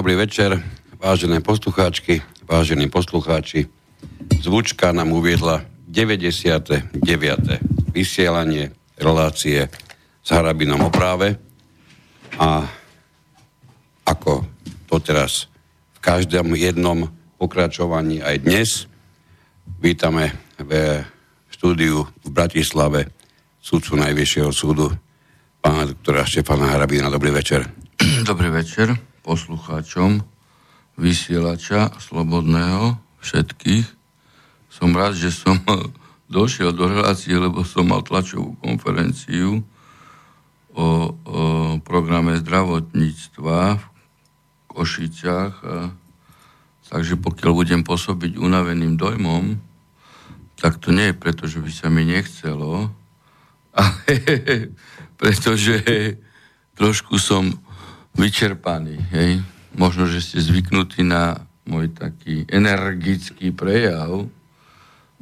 Dobrý večer, vážené poslucháčky, vážení poslucháči. Zvučka nám uviedla 99. vysielanie relácie s Harabinom o práve a ako to teraz v každom jednom pokračovaní aj dnes vítame v štúdiu v Bratislave sudcu Najvyššieho súdu pána doktora Štefana Harabina. Dobrý večer. Dobrý večer poslucháčom vysielača Slobodného všetkých. Som rád, že som došiel do relácie, lebo som mal tlačovú konferenciu o, o programe zdravotníctva v Košiciach. Takže pokiaľ budem pôsobiť unaveným dojmom, tak to nie je preto, že by sa mi nechcelo, ale pretože trošku som vyčerpaný. Hej. Možno, že ste zvyknutí na môj taký energický prejav,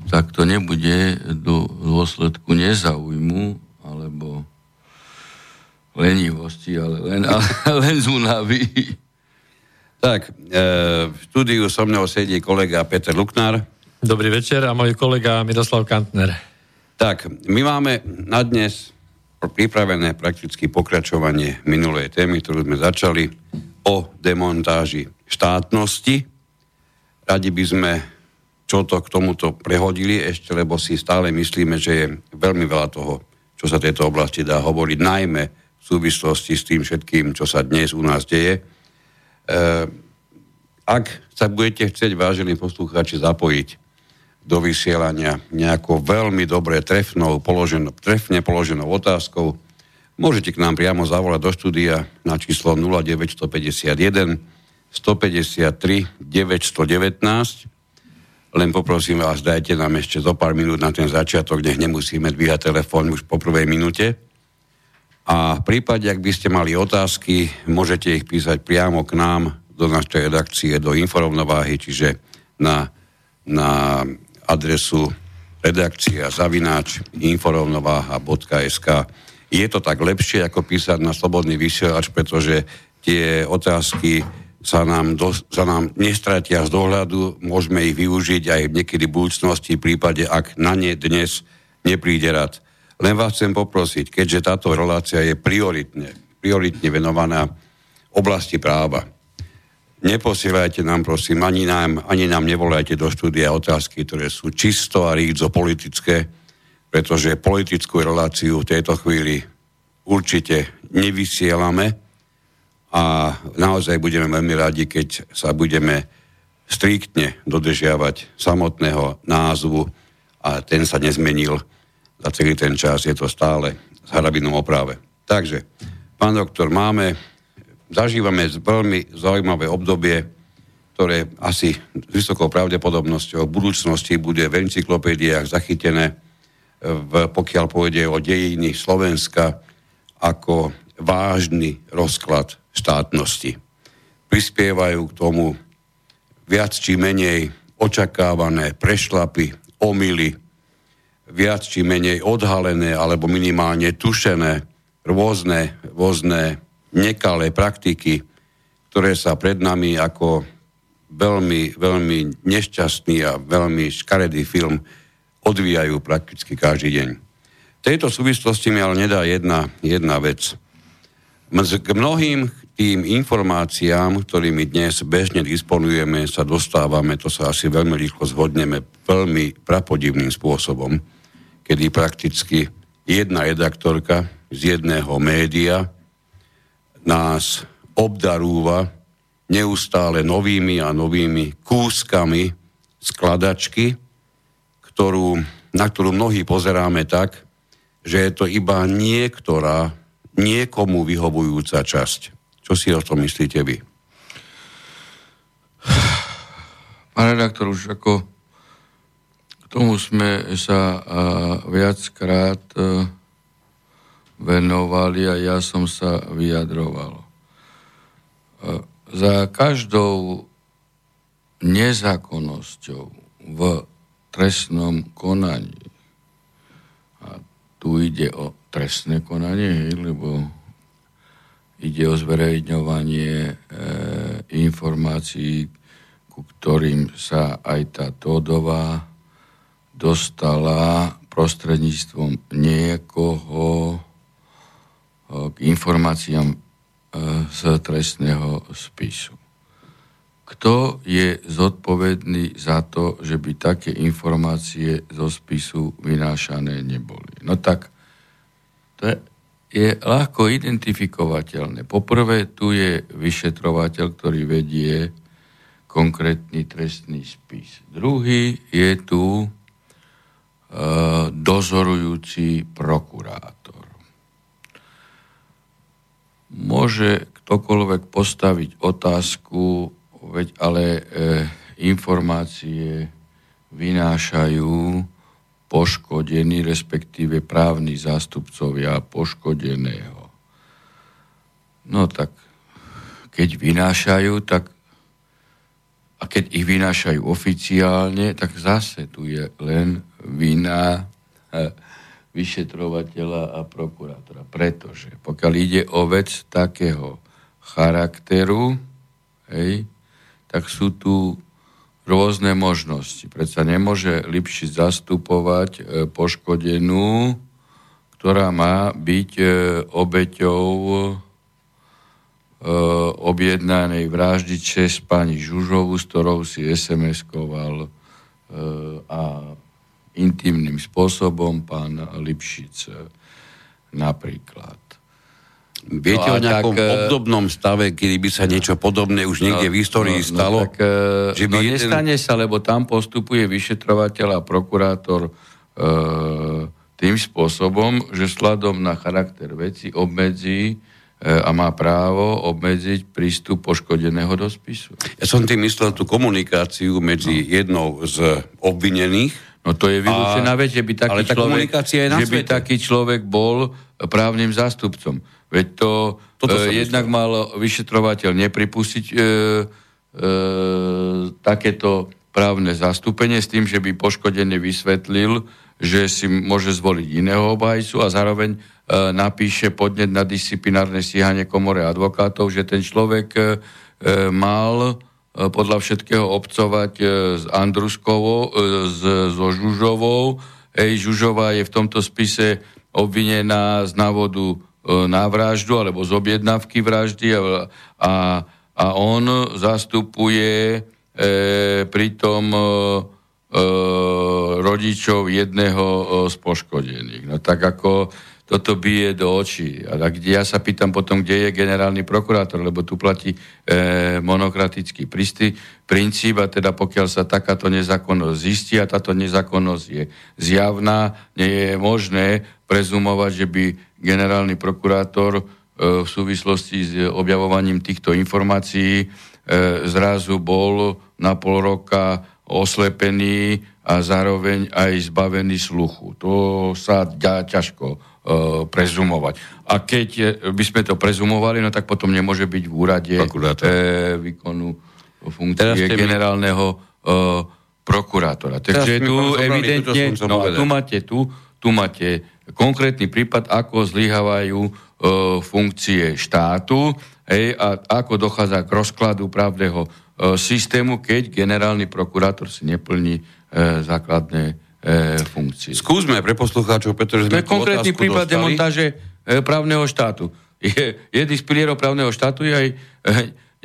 tak to nebude do dôsledku nezaujmu alebo lenivosti, ale len, ale, len z únavy. Tak, e, v štúdiu so mnou sedí kolega Peter Luknár. Dobrý večer a môj kolega Miroslav Kantner. Tak, my máme na dnes pripravené prakticky pokračovanie minulej témy, ktorú sme začali o demontáži štátnosti. Radi by sme čo to k tomuto prehodili ešte, lebo si stále myslíme, že je veľmi veľa toho, čo sa tejto oblasti dá hovoriť, najmä v súvislosti s tým všetkým, čo sa dnes u nás deje. E, ak sa budete chcieť, vážení poslucháči, zapojiť do vysielania nejakou veľmi dobre trefnou, položenou, trefne položenou otázkou, môžete k nám priamo zavolať do štúdia na číslo 0951 153 919. Len poprosím vás, dajte nám ešte zo pár minút na ten začiatok, nech nemusíme dvíhať telefón už po prvej minúte. A v prípade, ak by ste mali otázky, môžete ich písať priamo k nám do našej redakcie, do informovnováhy, čiže na, na adresu redakcia zavináč inforovnováha.sk. Je to tak lepšie, ako písať na slobodný vysielač, pretože tie otázky sa nám, do, sa nám nestratia z dohľadu, môžeme ich využiť aj niekedy v budúcnosti, v prípade, ak na ne dnes nepríde rad. Len vás chcem poprosiť, keďže táto relácia je prioritne, prioritne venovaná oblasti práva, Neposielajte nám, prosím, ani nám, ani nám nevolajte do štúdia otázky, ktoré sú čisto a rídzo politické, pretože politickú reláciu v tejto chvíli určite nevysielame a naozaj budeme veľmi radi, keď sa budeme striktne dodržiavať samotného názvu a ten sa nezmenil za celý ten čas, je to stále s hrabinom oprave. Takže, pán doktor, máme zažívame veľmi zaujímavé obdobie, ktoré asi s vysokou pravdepodobnosťou v budúcnosti bude v encyklopédiách zachytené, v, pokiaľ pôjde o dejiny Slovenska, ako vážny rozklad štátnosti. Prispievajú k tomu viac či menej očakávané prešlapy, omily, viac či menej odhalené alebo minimálne tušené rôzne, rôzne nekalé praktiky, ktoré sa pred nami ako veľmi, veľmi nešťastný a veľmi škaredý film odvíjajú prakticky každý deň. V tejto súvislosti mi ale nedá jedna, jedna vec. K mnohým tým informáciám, ktorými dnes bežne disponujeme, sa dostávame, to sa asi veľmi rýchlo zhodneme, veľmi prapodivným spôsobom, kedy prakticky jedna redaktorka z jedného média nás obdarúva neustále novými a novými kúskami skladačky, ktorú, na ktorú mnohí pozeráme tak, že je to iba niektorá, niekomu vyhovujúca časť. Čo si o tom myslíte vy? Pán redaktor, už ako k tomu sme sa uh, viackrát uh, venovali a ja som sa vyjadroval. E, za každou nezákonnosťou v trestnom konaní, a tu ide o trestné konanie, lebo ide o zverejňovanie e, informácií, ku ktorým sa aj tá Tódová dostala prostredníctvom niekoho k informáciám e, z trestného spisu. Kto je zodpovedný za to, že by také informácie zo spisu vynášané neboli? No tak to je, je ľahko identifikovateľné. Poprvé, tu je vyšetrovateľ, ktorý vedie konkrétny trestný spis. Druhý je tu e, dozorujúci prokurátor. Môže ktokoľvek postaviť otázku, veď ale e, informácie vynášajú poškodení, respektíve právni zástupcovia poškodeného. No tak, keď vynášajú, tak a keď ich vynášajú oficiálne, tak zase tu je len vina vyšetrovateľa a prokurátora. Pretože pokiaľ ide o vec takého charakteru, hej, tak sú tu rôzne možnosti. Predsa nemôže Lipšic zastupovať e, poškodenú, ktorá má byť e, obeťou e, objednanej vraždy čes pani Žužovu, s ktorou si SMS-koval a intimným spôsobom pán Lipšic napríklad. Viete no o nejakom tak, e, obdobnom stave, kedy by sa niečo podobné už niekde no, v histórii no, no stalo? No, tak, e, že by no, jeden... nestane sa, lebo tam postupuje vyšetrovateľ a prokurátor e, tým spôsobom, že sladom na charakter veci obmedzí e, a má právo obmedziť prístup poškodeného do spisu. Ja som tým myslel tú komunikáciu medzi no. jednou z obvinených No to je vylúčená vec, že by taký, človek, že by taký človek bol právnym zástupcom. Veď to e, jednak mal vyšetrovateľ nepripustiť e, e, takéto právne zastúpenie s tým, že by poškodený vysvetlil, že si môže zvoliť iného obhajcu a zároveň e, napíše podnet na disciplinárne stíhanie komore advokátov, že ten človek e, mal podľa všetkého obcovať e, s Andruskovou, e, s, so Žužovou. Ej, Žužová je v tomto spise obvinená z návodu E, na vraždu alebo z objednávky vraždy a, a, a on zastupuje e, pritom e, e, rodičov jedného e, z poškodených. No tak ako toto bije do očí. A kde ja sa pýtam potom, kde je generálny prokurátor, lebo tu platí e, monokratický prísty, princíp a teda pokiaľ sa takáto nezákonnosť zistí a táto nezákonnosť je zjavná, nie je možné prezumovať, že by generálny prokurátor e, v súvislosti s objavovaním týchto informácií e, zrazu bol na pol roka oslepený a zároveň aj zbavený sluchu. To sa dá ťažko prezumovať. A keď by sme to prezumovali, no tak potom nemôže byť v úrade e, výkonu funkcie generálneho e, prokurátora. Takže tu evidentne, no a tu máte tu, tu máte konkrétny prípad, ako zlyhávajú e, funkcie štátu hej, a ako dochádza k rozkladu právneho e, systému, keď generálny prokurátor si neplní e, základné e, funkcie. Skúsme pre poslucháčov, pretože sme To je konkrétny prípad dostali. demontáže e, právneho štátu. Je, jedný z pilierov právneho štátu je aj e,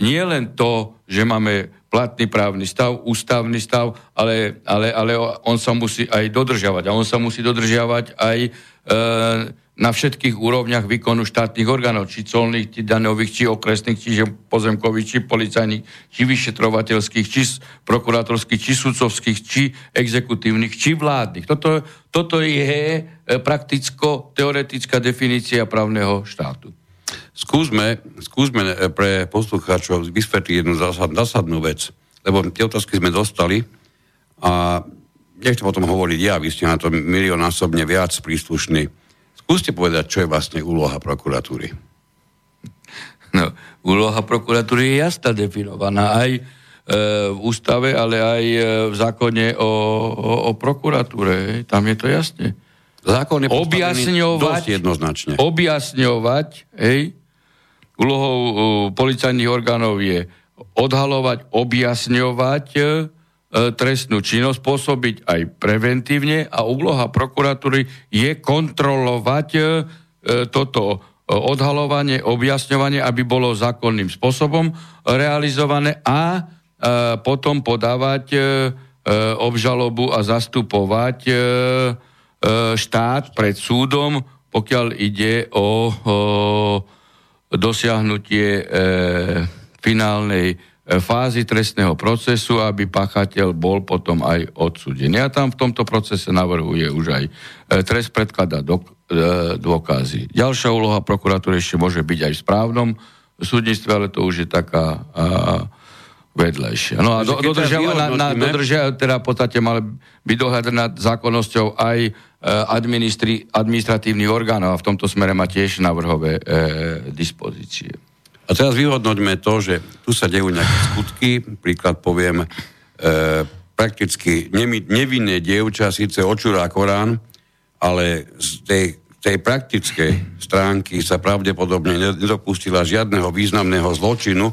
nie len to, že máme platný právny stav, ústavný stav, ale, ale, ale on sa musí aj dodržiavať. A on sa musí dodržiavať aj e, na všetkých úrovniach výkonu štátnych orgánov, či colných, či daňových, či okresných, či pozemkových, či policajných, či vyšetrovateľských, či prokurátorských, či sudcovských, či exekutívnych, či vládnych. Toto, toto je e, prakticko-teoretická definícia právneho štátu. Skúsme, skúsme e, pre poslucháčov vysvetliť jednu zásadnú vec, lebo tie otázky sme dostali a nechcem o tom hovoriť ja, vy ste na to miliónásobne viac príslušní Skúste povedať, čo je vlastne úloha prokuratúry. No, úloha prokuratúry je jasná definovaná aj e, v ústave, ale aj e, v zákone o, o, o prokuratúre. Tam je to jasne. Zákon je objasňovať, jednoznačne. Objasňovať, hej, úlohou uh, policajných orgánov je odhalovať, objasňovať uh, trestnú činnosť, pôsobiť aj preventívne a úloha prokuratúry je kontrolovať uh, toto odhalovanie, objasňovanie, aby bolo zákonným spôsobom realizované a potom podávať obžalobu a zastupovať štát pred súdom, pokiaľ ide o, dosiahnutie e, finálnej e, fázy trestného procesu, aby páchateľ bol potom aj odsudený. A tam v tomto procese navrhuje už aj e, trest predklada do, e, dôkazy. Ďalšia úloha prokuratúry ešte môže byť aj v správnom súdnictve, ale to už je taká a, vedlejšia. No a do, dodržia, na, na, dodržia, teda v podstate mal byť dohľad nad zákonnosťou aj e, administratívnych orgánov a v tomto smere má tiež navrhové e, dispozície. A teraz vyhodnoťme to, že tu sa dejú nejaké skutky, príklad poviem, e, prakticky nevinné dievča síce očúra Korán, ale z tej, tej praktickej stránky sa pravdepodobne nedopustila žiadneho významného zločinu,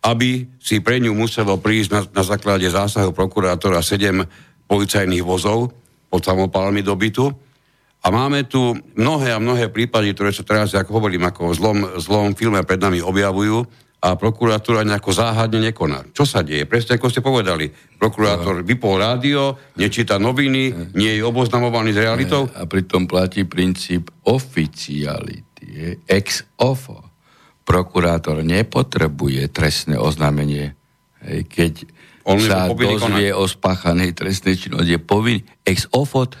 aby si pre ňu muselo prísť na, na základe zásahu prokurátora 7 policajných vozov pod samopálmi do bytu. A máme tu mnohé a mnohé prípady, ktoré sa teraz, ako hovorím, ako v zlom, zlom filme pred nami objavujú a prokuratúra nejako záhadne nekoná. Čo sa deje? Presne ako ste povedali. Prokurátor vypol rádio, nečíta noviny, nie je oboznamovaný s realitou. A pritom platí princíp oficiality, ex ofo prokurátor nepotrebuje trestné oznámenie. Keď On sa dozvie konať. o spáchanej trestnej činnosti, je povinný ex ofot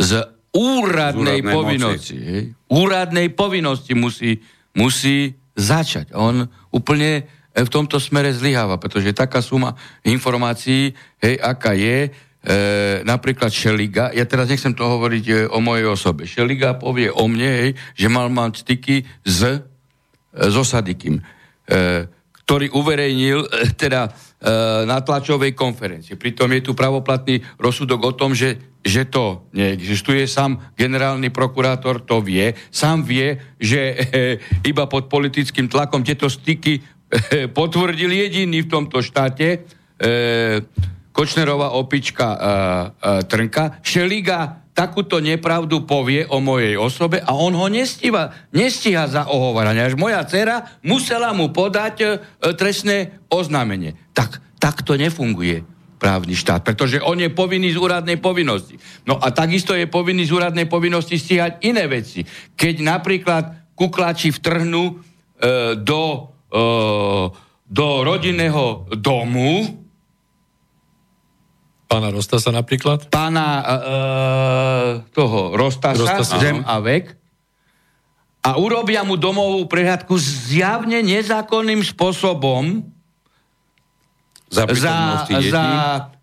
z úradnej, povinnosti. Hej, úradnej povinnosti musí, musí začať. On úplne e, v tomto smere zlyháva, pretože taká suma informácií, hej, aká je, e, napríklad Šeliga, ja teraz nechcem to hovoriť e, o mojej osobe, Šeliga povie o mne, hej, že mal mať styky s s Osadikým, e, ktorý uverejnil e, teda e, na tlačovej konferencii. Pritom je tu pravoplatný rozsudok o tom, že, že to neexistuje. Sám generálny prokurátor to vie. Sám vie, že iba pod politickým tlakom tieto styky potvrdil jediný v tomto štáte Kočnerová opička Trnka. Šeliga takúto nepravdu povie o mojej osobe a on ho nestíva, nestíha za ohovaranie. Až moja dcera musela mu podať e, trestné oznámenie. Tak, tak to nefunguje právny štát, pretože on je povinný z úradnej povinnosti. No a takisto je povinný z úradnej povinnosti stíhať iné veci. Keď napríklad kuklači vtrhnú e, do, e, do rodinného domu, Pána Rostasa napríklad? Pána uh, toho Rostasa, Rostasa Zem a vek. A urobia mu domovú prehľadku zjavne nezákonným spôsobom za, za, za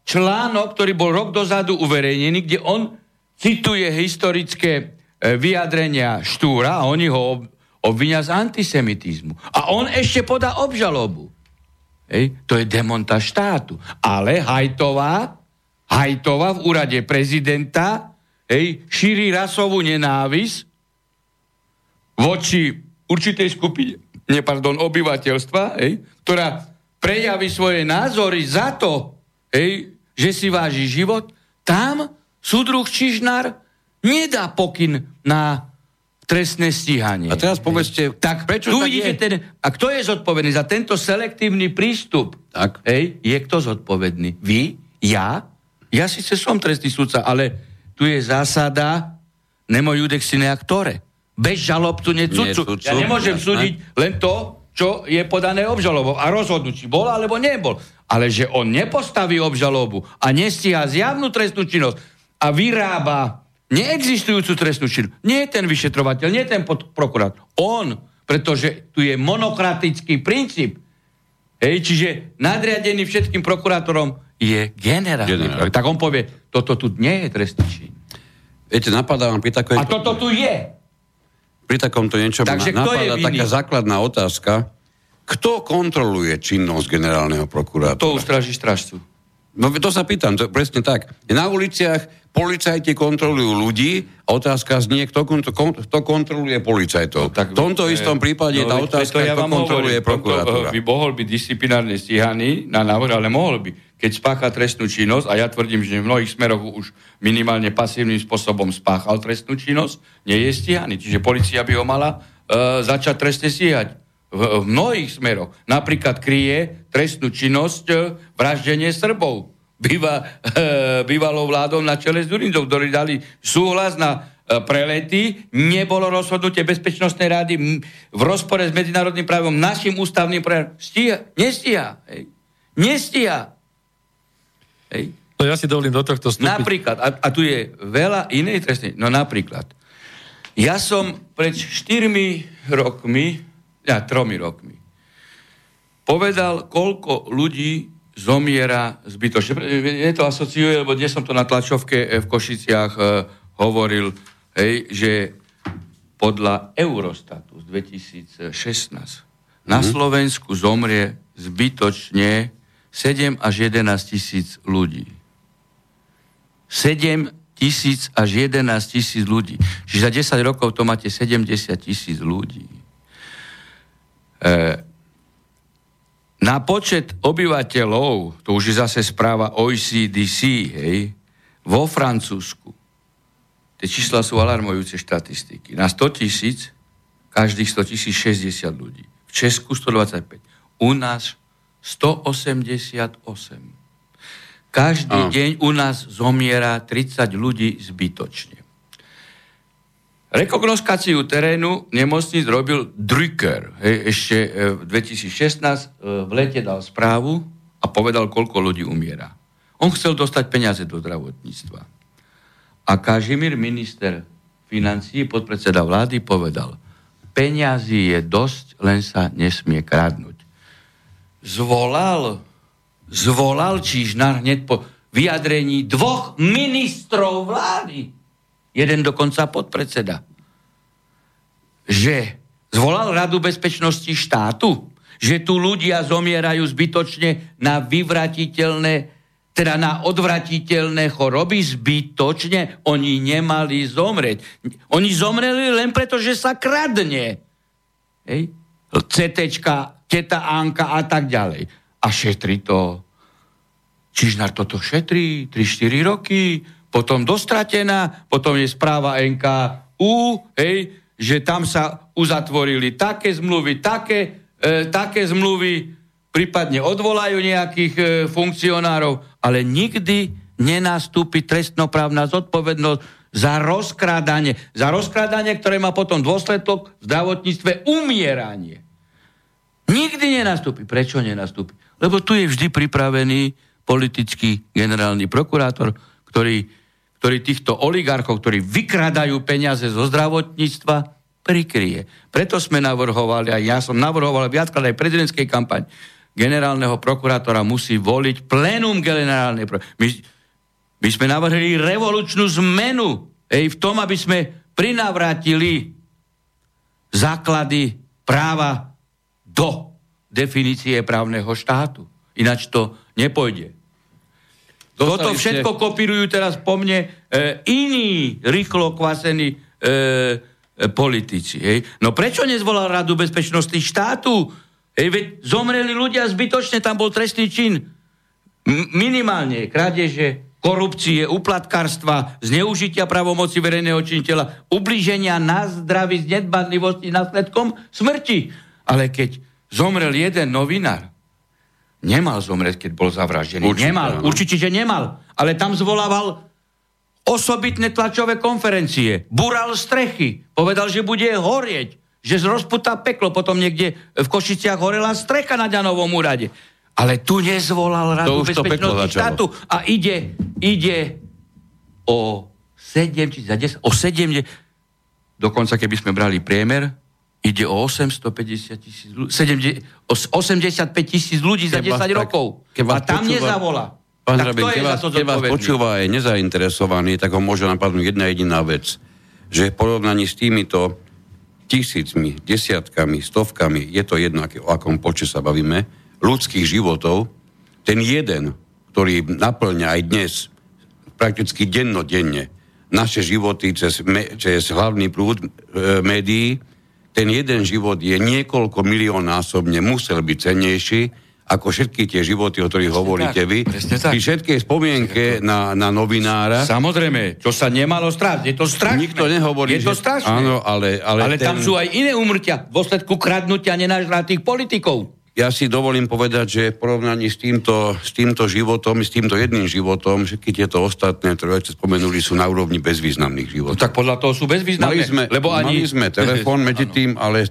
článok, ktorý bol rok dozadu uverejnený, kde on cituje historické vyjadrenia Štúra a oni ho obvinia z antisemitizmu. A on ešte podá obžalobu. Hej, to je demonta štátu. Ale Hajtová Hajtova v úrade prezidenta hej, šíri rasovú nenávisť voči určitej skupine pardon, obyvateľstva, hej, ktorá prejaví svoje názory za to, hej, že si váži život, tam súdruh Čižnár nedá pokyn na trestné stíhanie. A teraz povedzte, tak prečo tu tak je? Ten, a kto je zodpovedný za tento selektívny prístup? Tak. Hej, je kto zodpovedný? Vy? Ja? Ja síce som trestný sudca, ale tu je zásada nemo judex sine actore. Bez žalobcu necudcu. Ja nemôžem súdiť len to, čo je podané obžalobou a rozhodnúť, či bol alebo nebol. Ale že on nepostaví obžalobu a nestíha zjavnú trestnú činnosť a vyrába neexistujúcu trestnú činnosť. Nie je ten vyšetrovateľ, nie je ten prokurátor. On, pretože tu je monokratický princíp. Hej, čiže nadriadený všetkým prokurátorom je generál. generál. Tak on povie, toto tu nie je trestný čin. Viete, napadá vám pri takovej... A toto tu je. Pri takomto niečom Takže napadá taká základná otázka. Kto kontroluje činnosť generálneho prokurátora? To ustraží stražcu. No to sa pýtam, to presne tak. Na uliciach policajti kontrolujú ľudí a otázka znie, kto, kto kontroluje policajtov. No, tak, v tomto e, istom prípade no, tá otázka, ja kto kontroluje prokuratúra. by mohol byť disciplinárne stíhaný na návrh, ale mohol by. Keď spácha trestnú činnosť, a ja tvrdím, že v mnohých smeroch už minimálne pasívnym spôsobom spáchal trestnú činnosť, nie je stíhaný. Čiže policia by ho mala e, začať trestne stíhať v, v mnohých smeroch. Napríklad kryje trestnú činnosť e, vraždenie Srbov. Býva, e, bývalou vládou na čele s Durindou, ktorí dali súhlas na e, prelety, nebolo rozhodnutie Bezpečnostnej rady v rozpore s medzinárodným právom, našim ústavným právom. Stíha, nestíha. Hej. Nestíha. Hej. No ja si dovolím do tohto vstúpiť. Napríklad, a, a tu je veľa inej trestnej, no napríklad, ja som pred 4 rokmi ja, tromi rokmi. Povedal, koľko ľudí zomiera zbytočne. Je to asociuje, lebo dnes som to na tlačovke eh, v Košiciach e, hovoril, hej, že podľa Eurostatu z 2016 na mhm. Slovensku zomrie zbytočne 7 až 11 tisíc ľudí. 7 tisíc až 11 tisíc ľudí. Čiže za 10 rokov to máte 70 tisíc ľudí. E, na počet obyvateľov, to už je zase správa OECDC, hej, vo Francúzsku, tie čísla sú alarmujúce štatistiky, na 100 tisíc, každých 100 tisíc 60 ľudí. V Česku 125. U nás 188. Každý a. deň u nás zomiera 30 ľudí zbytočne. Rekognoskáciu terénu nemocníc robil Drucker. Hej, ešte e, v 2016 e, v lete dal správu a povedal, koľko ľudí umiera. On chcel dostať peniaze do zdravotníctva. A Kažimír, minister financií, podpredseda vlády, povedal, peniazy je dosť, len sa nesmie kradnúť. Zvolal, zvolal Čížnar hneď po vyjadrení dvoch ministrov vlády jeden dokonca podpredseda, že zvolal Radu bezpečnosti štátu, že tu ľudia zomierajú zbytočne na vyvratiteľné, teda na odvratiteľné choroby zbytočne, oni nemali zomrieť. Oni zomreli len preto, že sa kradne. Hej? CTčka, teta Anka a tak ďalej. A šetri to. Čižnár toto šetrí 3-4 roky, potom dostratená, potom je správa NKU, hej, že tam sa uzatvorili také zmluvy, také, e, také zmluvy, prípadne odvolajú nejakých e, funkcionárov, ale nikdy nenastúpi trestnoprávna zodpovednosť za rozkrádanie. Za rozkrádanie, ktoré má potom dôsledok v zdravotníctve umieranie. Nikdy nenastúpi. Prečo nenastúpi? Lebo tu je vždy pripravený politický generálny prokurátor, ktorý ktorý týchto oligarchov, ktorí vykradajú peniaze zo zdravotníctva, prikrie. Preto sme navrhovali, a ja som navrhoval viackrát aj prezidentskej kampaň, generálneho prokurátora musí voliť plenum generálnej my, my sme navrhli revolučnú zmenu ej, v tom, aby sme prinavrátili základy práva do definície právneho štátu. Ináč to nepôjde. Toto všetko ste... kopírujú teraz po mne e, iní rýchlo kvasení e, e, politici. Hej. No prečo nezvolal Radu bezpečnosti štátu? Hej, veď zomreli ľudia zbytočne, tam bol trestný čin. M- minimálne krádeže, korupcie, uplatkárstva, zneužitia pravomoci verejného činiteľa, ubliženia na zdraví z nedbanlivosti následkom smrti. Ale keď zomrel jeden novinár, Nemal zomrieť, keď bol zavraždený. Určite, nemal, áno. určite, že nemal. Ale tam zvolával osobitné tlačové konferencie. Bural strechy. Povedal, že bude horieť. Že z rozputa peklo. Potom niekde v Košiciach horela strecha na Ďanovom úrade. Ale tu nezvolal Radu bezpečnosti štátu a ide, ide o 7 či za 10, o 7, dokonca keby sme brali priemer, Ide o 850 tisíc ľudí, 85 tisíc ľudí za 10 tak, rokov. A tam počúva, nezavolá. Pán tak Rabin, keď vás, vás počúva aj nezainteresovaný, tak ho môže napadnúť jedna jediná vec. Že v porovnaní s týmito tisícmi, desiatkami, stovkami, je to jedno, o akom počte sa bavíme, ľudských životov, ten jeden, ktorý naplňa aj dnes prakticky dennodenne naše životy cez, cez hlavný prúd e, médií, ten jeden život je niekoľko miliónnásobne musel byť cennejší ako všetky tie životy, o ktorých hovoríte tak, vy. Pri všetkej spomienke na, na novinára... Samozrejme, to sa nemalo stráť. Je to strašné. Nikto nehovorí, Je to strašné. Áno, ale... Ale, ale ten... tam sú aj iné umrtia v dôsledku kradnutia nenažratých politikov ja si dovolím povedať, že v porovnaní s týmto, s týmto životom, s týmto jedným životom, všetky tieto ostatné, ktoré ste spomenuli, sú na úrovni bezvýznamných životov. No, tak podľa toho sú bezvýznamné. Mali sme, lebo ani... mali sme telefón medzi tým, ale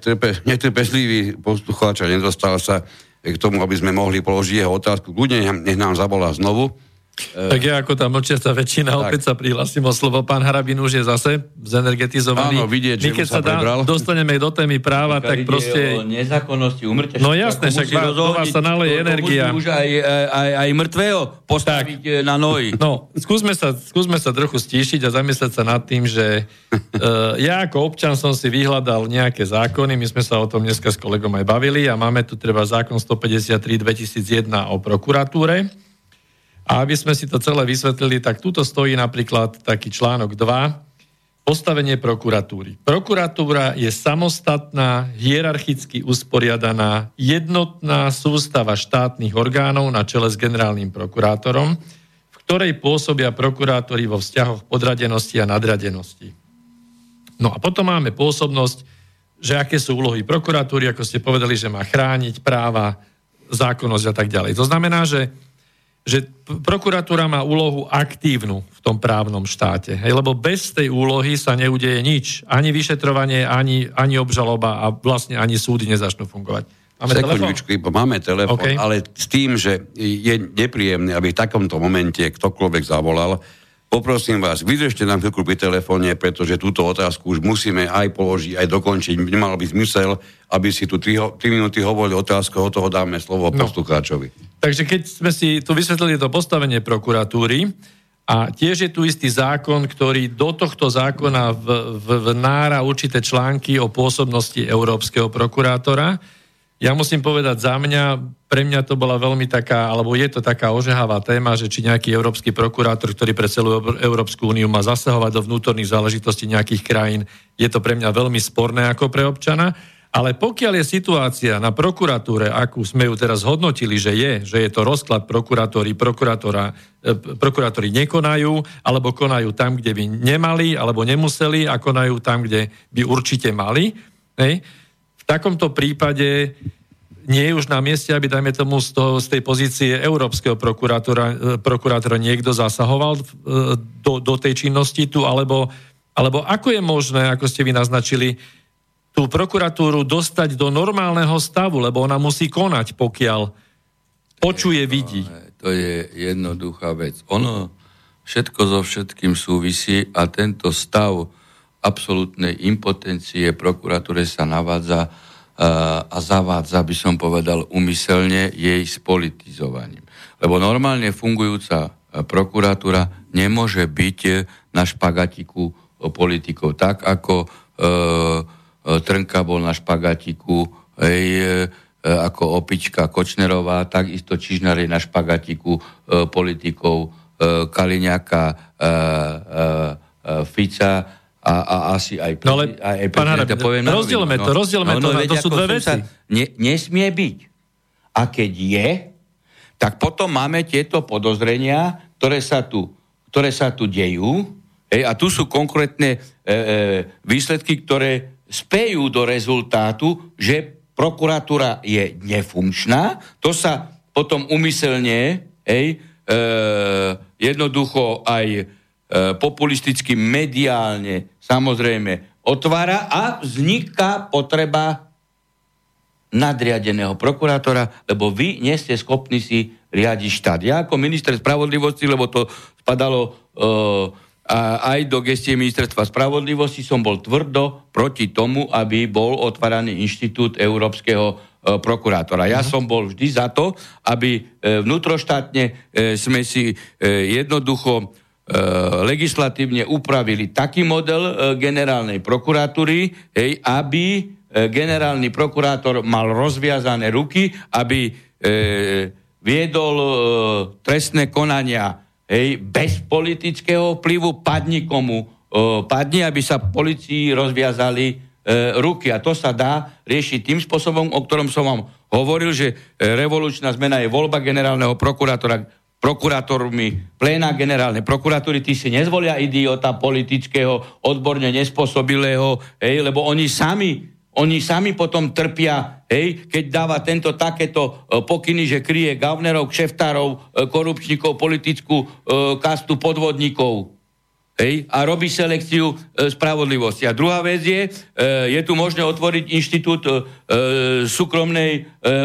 netrpezlivý poslucháč nedostal sa k tomu, aby sme mohli položiť jeho otázku. Kľudne nech nám zavolá znovu. Tak ja ako tá mlčiaca väčšina, tak. opäť sa prihlasím o slovo. Pán Harabin už je zase zenergetizovaný. Áno, vidieť, My keď sa, sa dá, dostaneme do témy práva, Keď tak proste... O nezákonnosti umrťa. No jasné, však do vás sa naleje energia. Už aj, aj, aj mŕtvého postaviť tak. E, na nohy. No, skúsme sa, skúsme sa trochu stíšiť a zamyslieť sa nad tým, že uh, ja ako občan som si vyhľadal nejaké zákony, my sme sa o tom dneska s kolegom aj bavili a máme tu treba zákon 153 2001 o prokuratúre a aby sme si to celé vysvetlili, tak tuto stojí napríklad taký článok 2, postavenie prokuratúry. Prokuratúra je samostatná, hierarchicky usporiadaná, jednotná sústava štátnych orgánov na čele s generálnym prokurátorom, v ktorej pôsobia prokurátori vo vzťahoch podradenosti a nadradenosti. No a potom máme pôsobnosť, že aké sú úlohy prokuratúry, ako ste povedali, že má chrániť práva, zákonnosť a tak ďalej. To znamená, že že prokuratúra má úlohu aktívnu v tom právnom štáte. Hej, lebo bez tej úlohy sa neudeje nič. Ani vyšetrovanie, ani, ani obžaloba a vlastne ani súdy nezačnú fungovať. Máme Sekundičku, telefón? máme telefón, okay. ale s tým, že je nepríjemné, aby v takomto momente ktokoľvek zavolal, Poprosím vás, vydržte nám chvíľku pri telefóne, pretože túto otázku už musíme aj položiť, aj dokončiť. Nemalo by zmysel, aby si tu 3, 3 minúty hovorili otázku, o toho dáme slovo no. poslucháčovi. Takže keď sme si tu vysvetlili to postavenie prokuratúry, a tiež je tu istý zákon, ktorý do tohto zákona v, v, vnára určité články o pôsobnosti európskeho prokurátora, ja musím povedať za mňa, pre mňa to bola veľmi taká, alebo je to taká ožehavá téma, že či nejaký európsky prokurátor, ktorý pre celú Európsku úniu má zasahovať do vnútorných záležitostí nejakých krajín, je to pre mňa veľmi sporné ako pre občana. Ale pokiaľ je situácia na prokuratúre, akú sme ju teraz hodnotili, že je, že je to rozklad prokurátory, prokurátora, e, prokurátori nekonajú, alebo konajú tam, kde by nemali, alebo nemuseli, a konajú tam, kde by určite mali, hej, v takomto prípade nie je už na mieste, aby, dajme tomu, z, toho, z tej pozície európskeho prokurátora, e, prokurátora niekto zasahoval e, do, do tej činnosti tu, alebo, alebo ako je možné, ako ste vy naznačili, tú prokuratúru dostať do normálneho stavu, lebo ona musí konať, pokiaľ počuje, vidí. To je jednoduchá vec. Ono všetko so všetkým súvisí a tento stav absolútnej impotencie prokuratúre sa navádza a zavádza, by som povedal, umyselne jej spolitizovaním. Lebo normálne fungujúca prokuratúra nemôže byť na špagatiku politikov. Tak ako e, e, Trnka bol na špagatiku, ej, e, ako opička Kočnerová, takisto Čižnár je na špagatiku e, politikov e, Kaliňaka, e, e, e, Fica, a, a asi aj, pre, no ale, aj, aj Harab, poviem rozdielme to, rozdielme no, to, no, to sú dve veci. Ne, nesmie byť. A keď je, tak potom máme tieto podozrenia, ktoré sa tu, ktoré sa tu dejú, hej, a tu sú konkrétne e, e, výsledky, ktoré spejú do rezultátu, že prokuratúra je nefunkčná, to sa potom umyselne hej, e, jednoducho aj populisticky, mediálne, samozrejme, otvára a vzniká potreba nadriadeného prokurátora, lebo vy nie ste schopní si riadiť štát. Ja ako minister spravodlivosti, lebo to spadalo a aj do gestie ministerstva spravodlivosti som bol tvrdo proti tomu, aby bol otváraný inštitút európskeho e, prokurátora. Ja uh-huh. som bol vždy za to, aby e, vnútroštátne e, sme si e, jednoducho E, legislatívne upravili taký model e, generálnej prokuratúry, hej, aby e, generálny prokurátor mal rozviazané ruky, aby e, viedol e, trestné konania hej, bez politického vplyvu, padni komu e, padni, aby sa policii rozviazali e, ruky. A to sa dá riešiť tým spôsobom, o ktorom som vám hovoril, že e, revolučná zmena je voľba generálneho prokurátora prokurátormi pléna generálnej prokuratúry, tí si nezvolia idiota politického, odborne nespôsobilého, hej, lebo oni sami oni sami potom trpia, hej, keď dáva tento takéto e, pokyny, že kryje gavnerov, kšeftárov, e, korupčníkov, politickú e, kastu podvodníkov. Hej, a robí selekciu e, spravodlivosti. A druhá vec je, e, je tu možné otvoriť inštitút e, súkromnej e,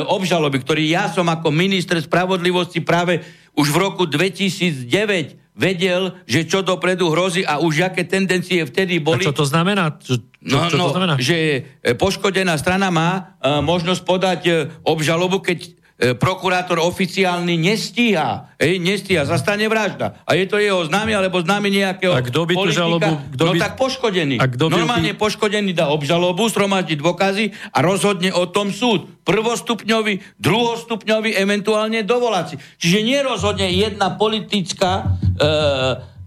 obžaloby, ktorý ja som ako minister spravodlivosti práve už v roku 2009 vedel, že čo dopredu hrozí a už aké tendencie vtedy boli. A čo to znamená? Čo, čo, no, čo to no, znamená? že e, poškodená strana má uh, možnosť podať uh, obžalobu, keď prokurátor oficiálny nestíha. Ej, nestíha, zastane vražda. A je to jeho známy alebo známy nejakého a kto by politika, žalobu, kto no by... tak poškodený. A kto by Normálne by... poškodený dá obžalobu, sromadí dôkazy a rozhodne o tom súd. Prvostupňový, druhostupňový, eventuálne dovoláci. Čiže nerozhodne jedna politická e, E,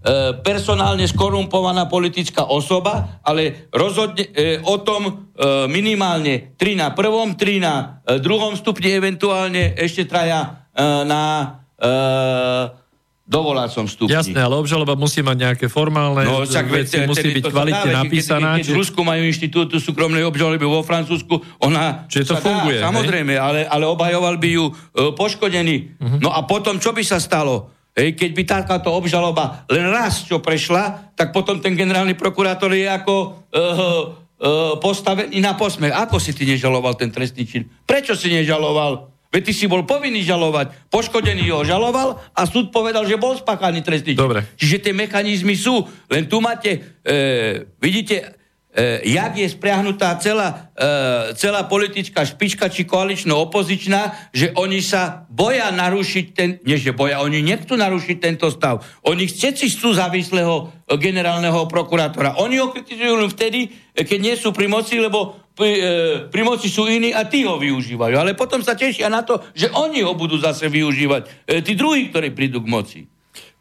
personálne skorumpovaná politická osoba, ale rozhodne e, o tom e, minimálne 3 na prvom, 3 na e, druhom stupni, eventuálne ešte traja e, na e, dovolácom stupni. Jasné, ale obžaloba musí mať nejaké formálne no, však veci, veď, musí byť kvalitne dáve, napísaná. Keď, keď, či... v Rusku majú inštitútu súkromnej obžaloby vo Francúzsku, ona Čiže to funguje, dá, samozrejme, ale, ale obhajoval by ju uh, poškodený. Uh-huh. No a potom, čo by sa stalo? Hej, keď by takáto obžaloba len raz čo prešla, tak potom ten generálny prokurátor je ako uh, uh, postavený na posmech. Ako si ty nežaloval ten trestný čin? Prečo si nežaloval? Veď ty si bol povinný žalovať. Poškodený ho žaloval a súd povedal, že bol spáchaný trestný čin. Dobre. Čiže tie mechanizmy sú. Len tu máte, e, vidíte, e, jak je spriahnutá celá, e, celá politická špička či koalično-opozičná, že oni sa boja narušiť ten, nie že boja, oni nechcú narušiť tento stav. Oni všetci chcú závislého e, generálneho prokurátora. Oni ho kritizujú len vtedy, e, keď nie sú pri moci, lebo pri, e, pri moci sú iní a tí ho využívajú. Ale potom sa tešia na to, že oni ho budú zase využívať. E, tí druhí, ktorí prídu k moci.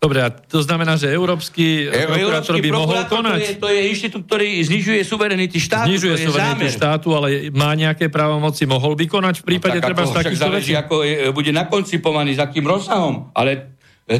Dobre, a to znamená, že európsky e, prokurátor by mohol konať? To je, to je inštitút, ktorý znižuje suverenity štátu. Znižuje suverenity štátu, ale má nejaké právomoci, mohol by konať v prípade no, treba z takýchto vecí? ako je, bude nakoncipovaný, s akým rozsahom, ale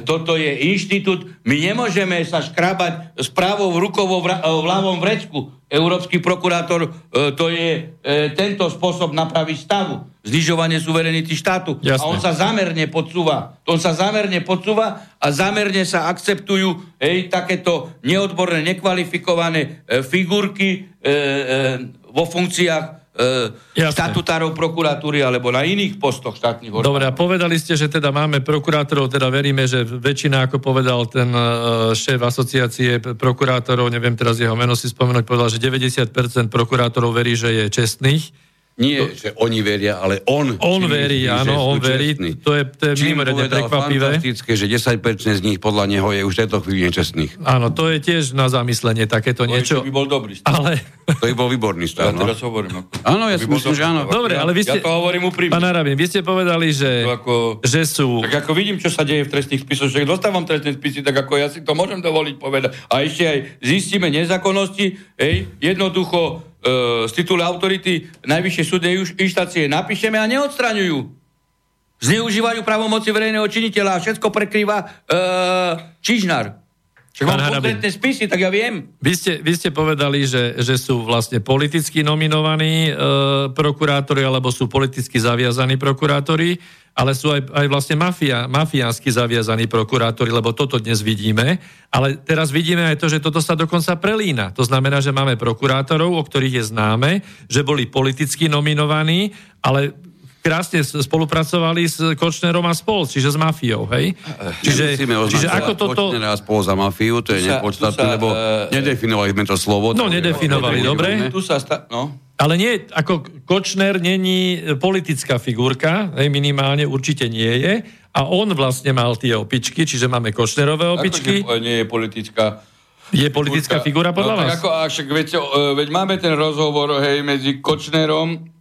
toto je inštitút, my nemôžeme sa škrabať s pravou rukou v, v ľavom vrecku. Európsky prokurátor, e, to je tento spôsob napraviť stavu znižovanie suverenity štátu. Jasne. A on sa zamerne podsúva. On sa zamerne podsúva a zamerne sa akceptujú hej, takéto neodborné, nekvalifikované e, figurky e, e, vo funkciách e, štatutárov prokuratúry alebo na iných postoch štátnych orgánov. Dobre, a povedali ste, že teda máme prokurátorov, teda veríme, že väčšina, ako povedal ten e, šéf asociácie prokurátorov, neviem teraz jeho meno si spomenúť, povedal, že 90% prokurátorov verí, že je čestných nie, to, že oni veria, ale on... On verí, áno, on verí. To je, to je mimoriadne prekvapivé. fantastické, že 10% z nich podľa neho je už tejto chvíli nečestných. Áno, to je tiež na zamyslenie takéto to niečo. To by bol dobrý stav. Ale... To by bol výborný stav, Ja teraz hovorím. Ako... Áno, ja si myslím, že áno. Dobre, ale vy ste... Ja to hovorím úprimne. Pán Arabin, vy ste povedali, že, ako... že sú... Tak ako vidím, čo sa deje v trestných spisoch, že dostávam trestné spisy, tak ako ja si to môžem dovoliť povedať. A ešte aj zistíme nezákonnosti, hej, jednoducho z titulu autority Najvyššej súdnej inštácie napíšeme a neodstraňujú. Zneužívajú pravomoci verejného činiteľa a všetko prekrýva e, Čižnár. Čo mám konkrétne spisy, tak ja viem. Vy ste, vy ste povedali, že, že sú vlastne politicky nominovaní e, prokurátori alebo sú politicky zaviazaní prokurátori, ale sú aj, aj vlastne mafia, mafiánsky zaviazaní prokurátori, lebo toto dnes vidíme. Ale teraz vidíme aj to, že toto sa dokonca prelína. To znamená, že máme prokurátorov, o ktorých je známe, že boli politicky nominovaní, ale krásne spolupracovali s Kočnerom a spol, čiže s mafiou, hej? Čiže, čiže ako toto... Kočner a spol za mafiu, to je nepodstatné, lebo uh, nedefinovali sme to slovo. No, nedefinovali, dobre. Tu sa sta- no. Ale nie, ako Kočner není politická figurka, hej, minimálne určite nie je, a on vlastne mal tie opičky, čiže máme Kočnerové opičky. Ako nie je politická je politická figura podľa no, vás? Tak ako, však viete, veď máme ten rozhovor hej, medzi Kočnerom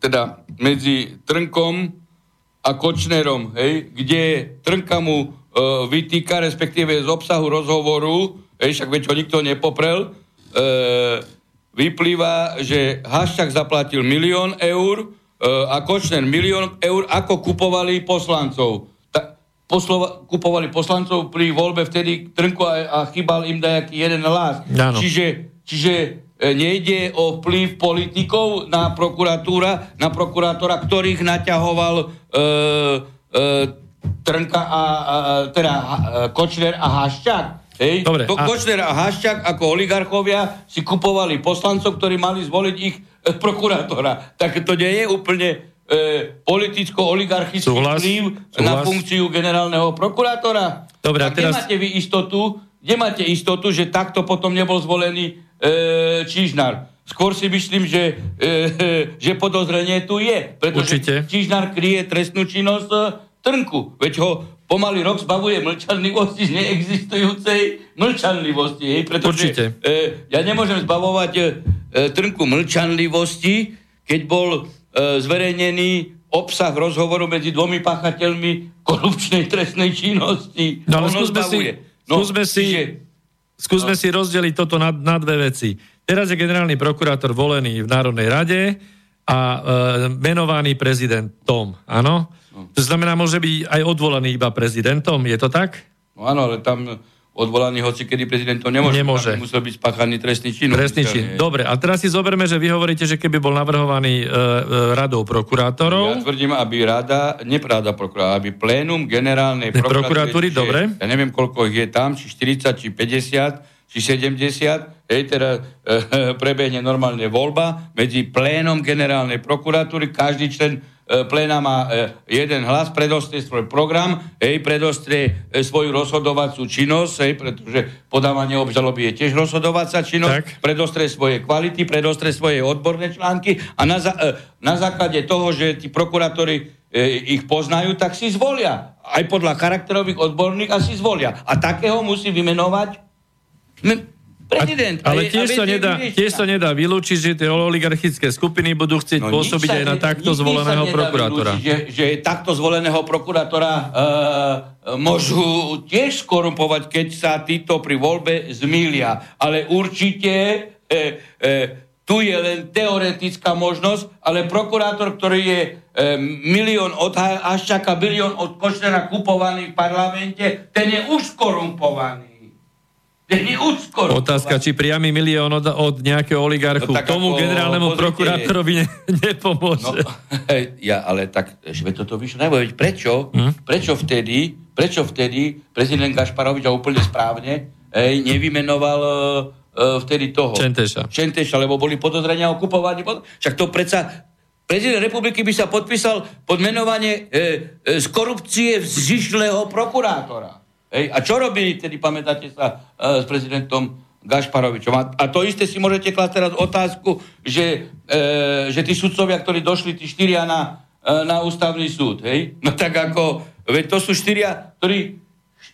teda medzi Trnkom a Kočnerom, hej, kde Trnka mu e, vytýka, respektíve z obsahu rozhovoru, hej, však veď ho nikto nepoprel, e, vyplýva, že Haščák zaplatil milión eur e, a Kočner milión eur, ako kupovali poslancov. Ta, poslova, kupovali poslancov pri voľbe vtedy Trnko a, a chýbal im dajaký jeden hlas. Čiže, čiže nejde o vplyv politikov na prokuratúra, na prokurátora, ktorých naťahoval e, e, Trnka a, a teda a, Kočner a Haščák. Hej? Dobre, to a- Kočner a Haščák ako oligarchovia si kupovali poslancov, ktorí mali zvoliť ich e, prokurátora. Tak to nie je úplne e, politicko-oligarchický vplyv na funkciu generálneho prokurátora. Dobre, a teraz- máte vy istotu, kde máte istotu, že takto potom nebol zvolený e, Čižnár? Skôr si myslím, že, e, že podozrenie tu je. Pretože Určite. Čižnár kryje trestnú činnosť e, Trnku. Veď ho pomaly rok zbavuje mlčanlivosti z neexistujúcej mlčanlivosti. Hej? Pretože Určite. E, ja nemôžem zbavovať e, e, Trnku mlčanlivosti, keď bol e, zverejnený obsah rozhovoru medzi dvomi páchateľmi korupčnej trestnej činnosti. No ale skúsme si- zbavuje. skúsme si- čiže, Skúsme si rozdeliť toto na, na dve veci. Teraz je generálny prokurátor volený v Národnej rade a e, menovaný prezidentom, áno? To znamená, môže byť aj odvolaný iba prezidentom, je to tak? no áno, ale tam odvolaný hoci kedy prezident to nemôže. Nemôže. Musel byť spáchaný trestný čin. Trestný čin. Dobre, a teraz si zoberme, že vy hovoríte, že keby bol navrhovaný e, e, radou Ja prokurátorov, tvrdím, aby rada, nepráda prokurátora, aby plénum generálnej Ne, prokuratúry, čiže dobre. Ja neviem, koľko ich je tam, či 40, či 50, či 70, hej, teda e, prebehne normálne voľba medzi plénom generálnej prokuratúry, každý člen pléna má e, jeden hlas, predostrie svoj program, hej, predostrie e, svoju rozhodovacú činnosť, hej, pretože podávanie obžaloby je tiež rozhodovacia činnosť, Tak. predostrie svoje kvality, predostrie svoje odborné články a na, e, na základe toho, že tí prokurátori e, ich poznajú, tak si zvolia. Aj podľa charakterových odborných a si zvolia. A takého musí vymenovať prezident. ale A tiež a sa, nedá, tiež sa nedá vylúčiť, že tie oligarchické skupiny budú chcieť No, pôsobiť aj na takto zvoleného prokurátora. vylúčiť, Že, že takto zvoleného prokurátora e, môžu tiež skorumpovať, keď sa títo pri voľbe zmýlia. Ale určite e, e, tu je len teoretická možnosť, ale prokurátor, ktorý je e, milión od Ha- Haščaka, bilión od Kočnera kupovaný v parlamente, ten je už skorumpovaný. Skorumpovaný. Otázka, či priamy milión od, od nejakého oligarchu No tomu ako, generálnemu pozrite, prokurátorovi ne, No, nepomôže. ja, ale tak, že toto vyšlo veď prečo, Hm? prečo vtedy, prečo vtedy prezident Gašparovič a úplne správne ej, nevymenoval e, e, vtedy toho. Čenteša. Čenteša, lebo boli podozrenia o kupovaní. Však to predsa prezident republiky by sa podpísal pod menovanie e, e, z korupcie vzýšlého prokurátora. Ej, a čo robili tedy, pamätáte sa, e, s prezidentom Gašparovičom? A, a to isté si môžete klásť teraz otázku, že, e, že tí sudcovia, ktorí došli, tí štyria na, e, na ústavný súd, hej? No tak ako, veď to sú štyria, ktorí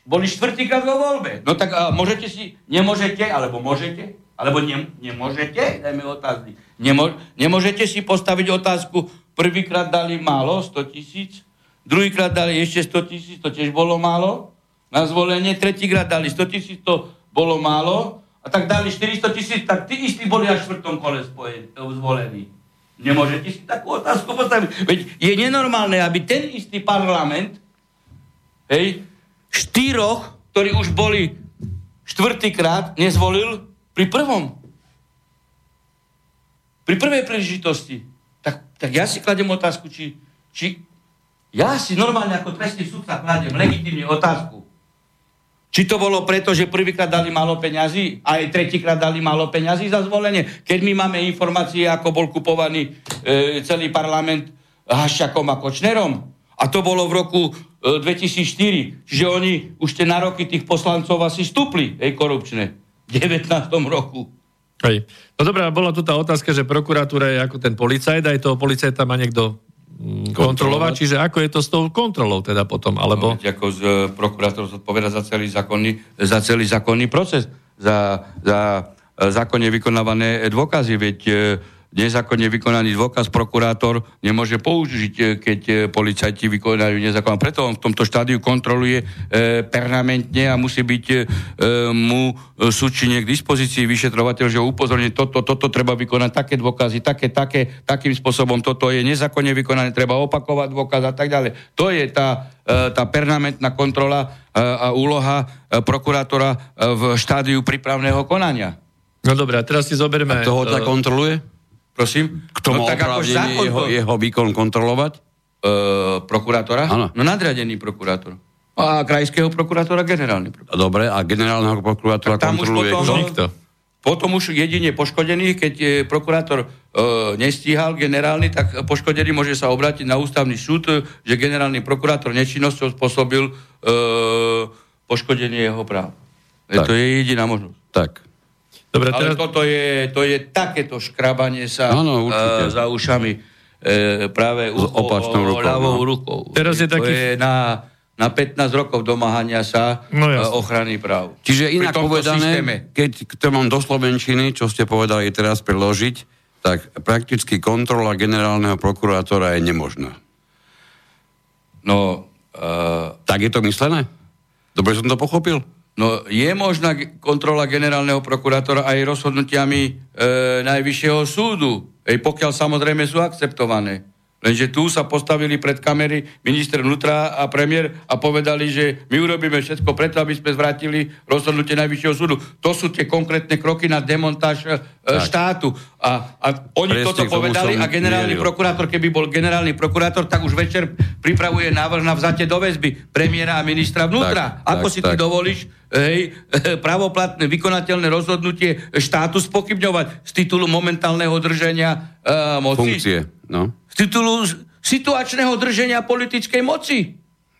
boli štvrtýkrát vo voľbe. No tak a môžete si, nemôžete, alebo môžete, alebo ne, nemôžete, dajme otázky. Nemo, nemôžete si postaviť otázku, prvýkrát dali málo, 100 tisíc, druhýkrát dali ešte 100 tisíc, to tiež bolo málo, na zvolenie, tretíkrát dali 100 tisíc, to bolo málo, a tak dali 400 tisíc, tak tí istí boli až v štvrtom kole spoje, zvolení. Nemôžete si takú otázku postaviť. Veď je nenormálne, aby ten istý parlament, hej, štyroch, ktorí už boli štvrtýkrát, nezvolil pri prvom. Pri prvej príležitosti. Tak, tak ja si kladem otázku, či, či ja si normálne ako trestný sudca kladem legitímne otázku. Či to bolo preto, že prvýkrát dali málo peňazí a aj tretíkrát dali málo peňazí za zvolenie? Keď my máme informácie, ako bol kupovaný e, celý parlament Haščakom a Kočnerom. A to bolo v roku e, 2004. Čiže oni už tie nároky tých poslancov asi stúpli, hej, korupčné. V 19. roku. Hej. No dobrá, bola tu tá otázka, že prokuratúra je ako ten policajt, aj toho policajta má niekto mm, kontrolovať, čiže ako je to s tou kontrolou teda potom, alebo... No, ako z, e, prokurátor zodpoveda za celý zákonný, za celý zákonný proces, za, za e, zákonne vykonávané dôkazy, veď e, nezákonne vykonaný dôkaz prokurátor nemôže použiť, e, keď e, policajti vykonajú nezákonne. Preto on v tomto štádiu kontroluje e, permanentne a musí byť e, mu súčinne k dispozícii vyšetrovateľ, že upozorní, toto, toto treba vykonať, také dôkazy, také, také, takým spôsobom, toto je nezákonne vykonané, treba opakovať dôkaz a tak ďalej. To je tá, e, tá permanentná kontrola e, a úloha e, prokurátora v štádiu prípravného konania. No dobré, a teraz si zoberieme... A toho tak kontroluje? Prosím? Kto no, tak oprávnenie jeho, jeho výkon kontrolovať? Uh, prokurátora? Áno. No nadriadený prokurátor. A krajského prokurátora generálny prokurátor. Dobre, a generálneho prokurátora tam kontroluje potom, kto? Nikto. Potom už jedine poškodený, keď je prokurátor e, nestíhal generálny, tak poškodený môže sa obrátiť na ústavný súd, že generálny prokurátor nečinnosťou spôsobil e, poškodenie jeho práv. E, to je jediná možnosť. Tak. Dobre, teraz... Ale toto je, to je takéto škrabanie sa Áno, uh, za ušami uh, práve u, opačnou rukou, ľavou no. rukou. Teraz je to taký... je na, na 15 rokov domáhania sa No, jasne. ochrany práv. Čiže inak povedané, systéme. keď to mám do Slovenčiny, čo ste povedali teraz preložiť, tak prakticky kontrola generálneho prokurátora je nemožná. No, uh, Tak je to myslené? Dobre som to pochopil? No, je možná kontrola generálneho prokurátora aj rozhodnutiami e, Najvyššieho súdu, ej, pokiaľ samozrejme sú akceptované. Lenže tu sa postavili pred kamery minister vnútra a premiér a povedali, že my urobíme všetko preto, aby sme zvrátili rozhodnutie Najvyššieho súdu. To sú tie konkrétne kroky na demontáž e, štátu. A, a oni Presne toto povedali a generálny mieril. prokurátor, keby bol generálny prokurátor, tak už večer pripravuje návrh na vzatie do väzby premiéra a ministra vnútra. Tak, Ako tak, si ty tak. dovolíš hej, pravoplatné, vykonateľné rozhodnutie štátu spochybňovať z titulu momentálneho drženia uh, moci? Funkcie, no. Z titulu situačného drženia politickej moci.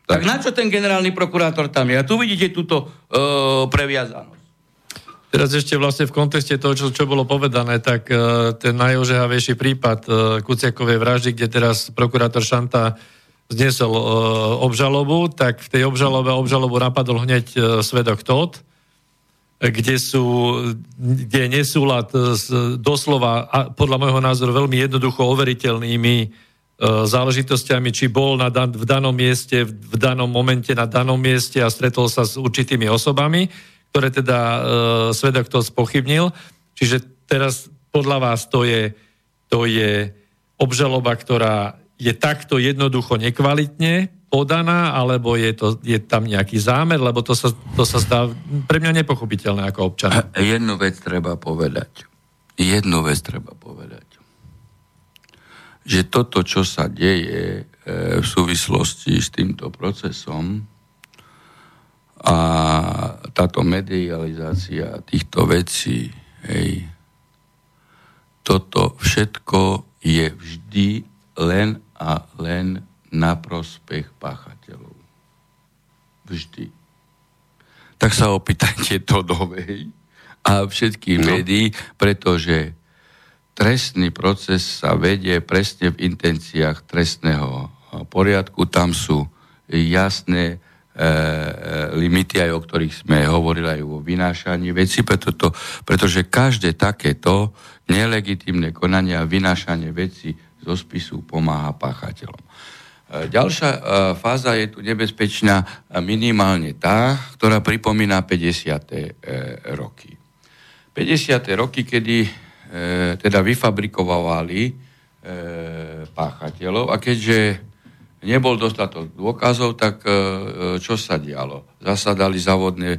Tak. tak na čo ten generálny prokurátor tam je? A tu vidíte túto uh, previazanosť. Teraz ešte vlastne v kontexte toho, čo, čo bolo povedané, tak uh, ten najožehavejší prípad uh, Kuciakovej vraždy, kde teraz prokurátor Šanta zniesol uh, obžalobu, tak v tej obžalobe obžalobu napadol hneď uh, svedok Todd, kde sú, kde je nesúlad s doslova, a podľa môjho názoru, veľmi jednoducho overiteľnými e, záležitosťami, či bol na dan- v danom mieste, v, v danom momente na danom mieste a stretol sa s určitými osobami, ktoré teda e, svedok to spochybnil. Čiže teraz podľa vás to je, to je obžaloba, ktorá je takto jednoducho nekvalitne podaná, alebo je, to, je tam nejaký zámer, lebo to sa, to sa zdá pre mňa nepochopiteľné ako občana. Jednu vec treba povedať. Jednu vec treba povedať. Že toto, čo sa deje e, v súvislosti s týmto procesom a táto medializácia týchto vecí, hej, toto všetko je vždy len a len na prospech páchateľov. Vždy. Tak sa opýtajte Todovej a všetkých no. médií, pretože trestný proces sa vedie presne v intenciách trestného poriadku. Tam sú jasné e, limity, aj o ktorých sme hovorili aj vo vynášaní veci, preto to, pretože každé takéto nelegitímne konanie a vynášanie veci zo spisu pomáha páchateľom. E, Ďalšia e, fáza je tu nebezpečná e, minimálne tá, ktorá pripomína 50. e, roky. 50. roky, kedy teda vyfabrikovali páchateľov a keďže nebol dostatok dôkazov, tak čo sa dialo? Zasadali závodné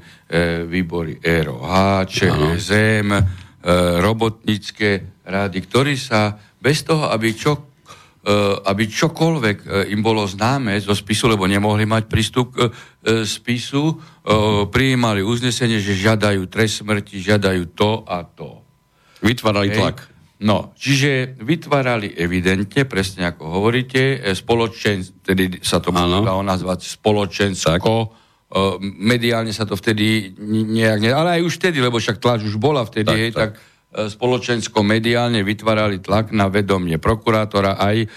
výbory ROH, ČSM, robotnícke rády, ktorí sa bez toho, aby čo aby čokoľvek e, im bolo známe zo spisu, lebo nemohli mať prístup k e, spisu, e, prijímali uznesenie, že žiadajú trest smrti, žiadajú to a to. Vytvárali Hej. tlak. No, čiže vytvárali evidentne, presne ako hovoríte, e, spoločen, tedy sa to dalo nazvať spoločensko, e, mediálne sa to vtedy nejak, ne, ale aj už vtedy, lebo však tlač už bola vtedy, Tak, hej, tak. tak, e, spoločensko-mediálne vytvárali tlak na vedomie prokurátora aj, e,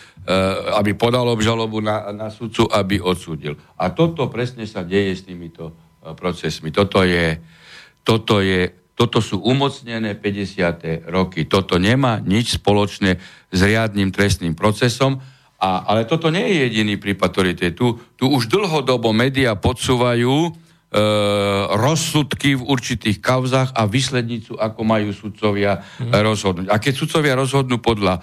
aby podal obžalobu na, na sudcu, aby odsúdil. A toto presne sa deje s týmito e, procesmi. Toto je, toto je toto sú umocnené 50. roky. Toto nemá nič spoločné s riadnym trestným procesom, a, ale toto nie je jediný prípad, ktorý je tu. Tu už dlhodobo médiá podsúvajú rozsudky v určitých kauzách a výslednicu, ako majú sudcovia mm. rozhodnúť. A keď sudcovia rozhodnú podľa e,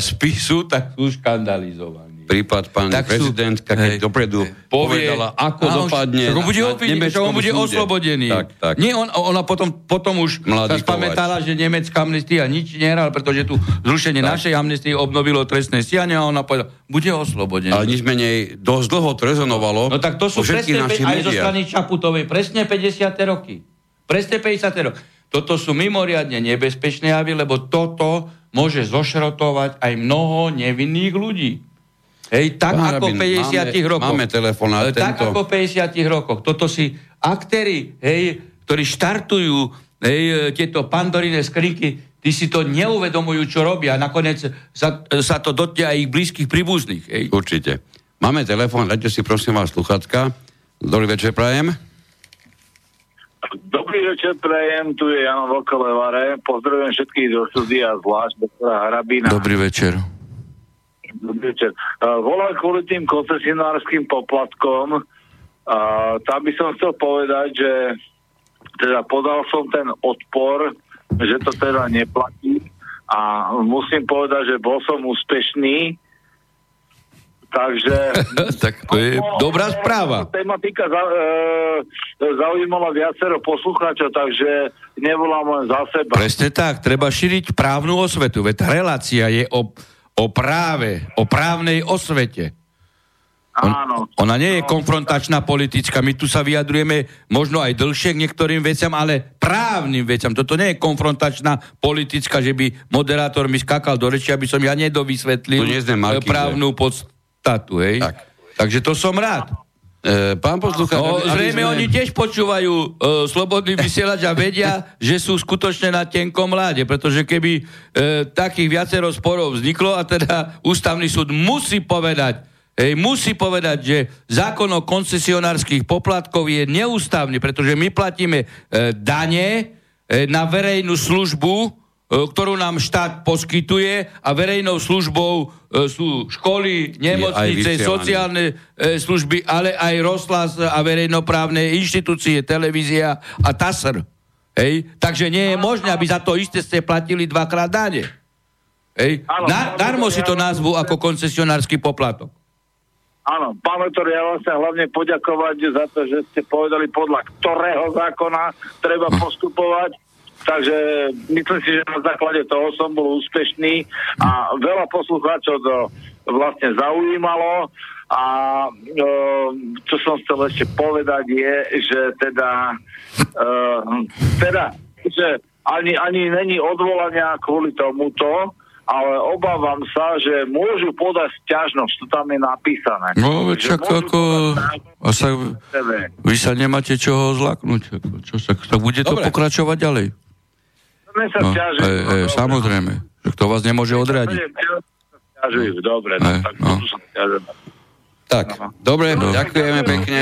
spisu, tak sú škandalizovaní prípad pani tak prezidentka, keď hej, dopredu hej, povedala, ako áno, dopadne on bude, na, na on bude oslobodený. Tak, tak. Nie, on, ona potom, potom už Mladý sa spamätala, že nemecká amnestia nič nehral, pretože tu zrušenie tak. našej amnestie obnovilo trestné stianie a ona povedala, bude oslobodený. Ale nič menej dosť dlho to rezonovalo. No tak to sú presne, aj zo strany Čaputovej, presne 50. roky. Presne 50. roky. Toto sú mimoriadne nebezpečné javy, lebo toto môže zošrotovať aj mnoho nevinných ľudí. Hej, tak Pán ako v 50 máme, rokoch. Máme telefonát. Tak tento... ako v 50 rokoch. Toto si aktéry, hej, ktorí štartujú hej, tieto pandorine skrinky, tí si to neuvedomujú, čo robia. Nakoniec sa, sa to dotia aj ich blízkych príbuzných. Hej. Určite. Máme telefón, dajte si prosím vás sluchatka. Dobrý večer, Prajem. Dobrý večer, Prajem, tu je Jano Vlkolevare. Pozdravujem všetkých do štúdia, zvlášť doktora Hrabina. Dobrý večer. Večer. Uh, volám kvôli tým koncesionárským poplatkom. Uh, tam by som chcel povedať, že teda podal som ten odpor, že to teda neplatí a musím povedať, že bol som úspešný, Takže... tak to je dobrá správa. Tematika za, e, zaujímala viacero poslucháčov, takže nevolám len za seba. Presne tak, treba šíriť právnu osvetu, veď relácia je o o práve, o právnej osvete. On, Áno. Ona nie je konfrontačná politická. My tu sa vyjadrujeme možno aj dlhšie k niektorým veciam, ale právnym veciam. Toto nie je konfrontačná politická, že by moderátor mi skakal do reči, aby som ja nedovysvetlil právnu podstatu. Hej? Tak. Takže to som rád. E, pán poslucháč... No, zrejme sme... oni tiež počúvajú e, slobodný vysielač a vedia, že sú skutočne na tenkom mláde, pretože keby e, takých viacero sporov vzniklo a teda ústavný súd musí povedať, Hej, musí povedať, že zákon o koncesionárskych poplatkov je neústavný, pretože my platíme e, dane e, na verejnú službu, ktorú nám štát poskytuje a verejnou službou e, sú školy, nemocnice, sociálne e, služby, ale aj rozhlas a verejnoprávne inštitúcie, televízia a TASR. Hej? Takže nie je možné, aby za to isté ste platili dvakrát dane. Hej? Na, darmo si to názvu ako koncesionársky poplatok. Áno, pán Lektor, ja vám chcem hlavne poďakovať za to, že ste povedali podľa ktorého zákona treba postupovať Takže myslím si, že na základe toho som bol úspešný a veľa poslucháčov to vlastne zaujímalo a e, čo som chcel ešte povedať je, že teda e, teda, že ani, ani není odvolania kvôli tomuto, ale obávam sa, že môžu podať stiažnosť, to tam je napísané. No, veď čak ako... A sa, vy sa nemáte čoho zlaknúť. Čo sa, tak bude to Dobre. pokračovať ďalej sa no, ťažiť. E, e, samozrejme, kto vás nemôže odradiť. Dobre, no, tak no. Tak, no. dobre, no. ďakujeme no. pekne.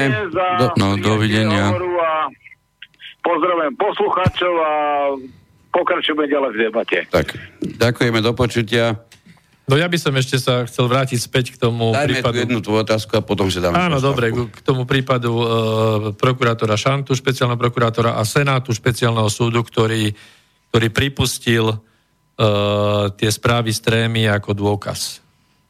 Do, no, dovidenia. Pozdravujem poslucháčov a pokračujeme ďalej v debate. Tak, ďakujeme, do počutia. No ja by som ešte sa chcel vrátiť späť k tomu Dajme prípadu... jednu tvoju otázku a potom si dáme Áno, dobre, k tomu prípadu e, prokurátora Šantu, špeciálneho prokurátora a Senátu špeciálneho súdu, ktorý ktorý pripustil uh, tie správy z trémy ako dôkaz.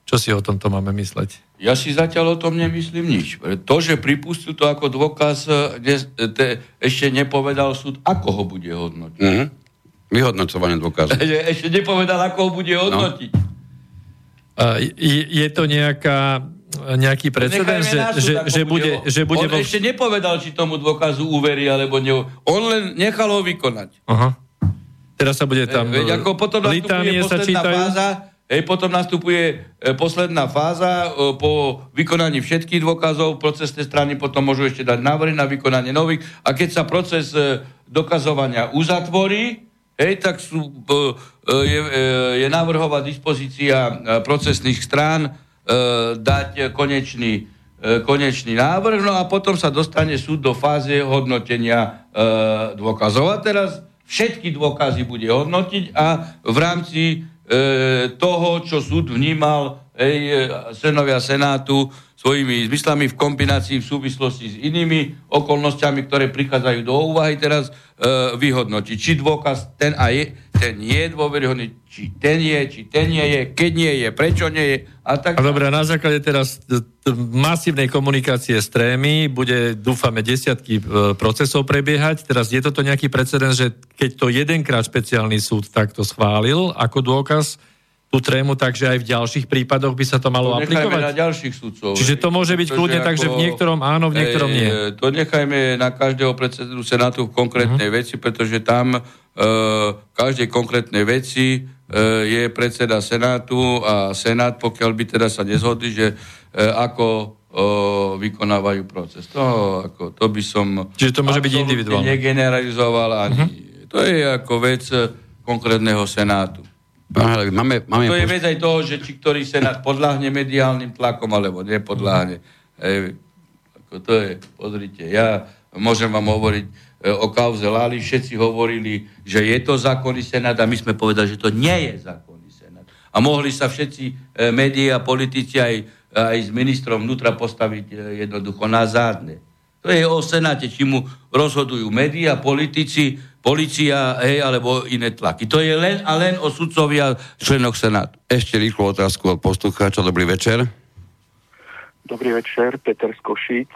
Čo si o tomto máme mysleť? Ja si zatiaľ o tom nemyslím nič. To, že pripustil to ako dôkaz, ne, te, ešte nepovedal súd, ako ho bude hodnotiť. Mm-hmm. Vyhodnocovanie dôkazu. Ešte nepovedal, ako ho bude no. hodnotiť. No. Uh, je, je to nejaká nejaký precedens, že, že, že, bude, že bude... On vo... ešte nepovedal, či tomu dôkazu uverí, alebo ne... On len nechal ho vykonať. Aha. Teraz sa bude tam... Veď ako potom nastupuje posledná čítajú. fáza, Hej, potom nastupuje e, posledná fáza e, po vykonaní všetkých dôkazov, procesné strany potom môžu ešte dať návrhy na vykonanie nových a keď sa proces e, dokazovania uzatvorí, hej, tak sú, e, e je, e, je návrhová dispozícia e, procesných strán e, dať konečný, e, konečný návrh, no a potom sa dostane súd do fáze hodnotenia e, dôkazov. A teraz všetky dôkazy bude hodnotiť a v rámci e, toho, čo súd vnímal ej, senovia Senátu svojimi zmyslami v kombinácii v súvislosti s inými okolnostiami, ktoré prichádzajú do úvahy teraz, e, vyhodnotiť. Či dôkaz ten a je, ten je dôveryhodný, či ten je, či ten nie je, keď nie je, prečo nie je. A tak... A dobre, na základe teraz masívnej komunikácie s trémy bude, dúfame, desiatky e, procesov prebiehať. Teraz je toto nejaký precedens, že keď to jedenkrát špeciálny súd takto schválil ako dôkaz, tú trému, takže aj v ďalších prípadoch by sa to malo to aplikovať? na ďalších sudcov. Čiže to môže byť kľudne tak, že v niektorom áno, v niektorom nie. To nechajme na každého predsedu Senátu v konkrétnej uh-huh. veci, pretože tam v každej konkrétnej veci uh, je predseda Senátu a Senát, pokiaľ by teda sa nezhodli, že uh, ako uh, vykonávajú proces. To, ako, to by som... Čiže to môže byť individuálne. negeneralizoval ani. Uh-huh. To je ako vec konkrétneho Senátu. Máme, máme to je vec aj toho, že či ktorý senát podľahne mediálnym tlakom, alebo nepodľahne. Ej, ako to je, pozrite, ja môžem vám hovoriť e, o kauze Lali, všetci hovorili, že je to zákonný senát a my sme povedali, že to nie je zákonný senát. A mohli sa všetci e, médiá a politici aj, aj s ministrom vnútra postaviť e, jednoducho na zádne. To je o senáte, či mu rozhodujú médiá, politici, policia, hej, alebo iné tlaky. To je len a len o sudcovia členoch Senátu. Ešte rýchlu otázku od poslucháča. Dobrý večer. Dobrý večer, Peter Skošic.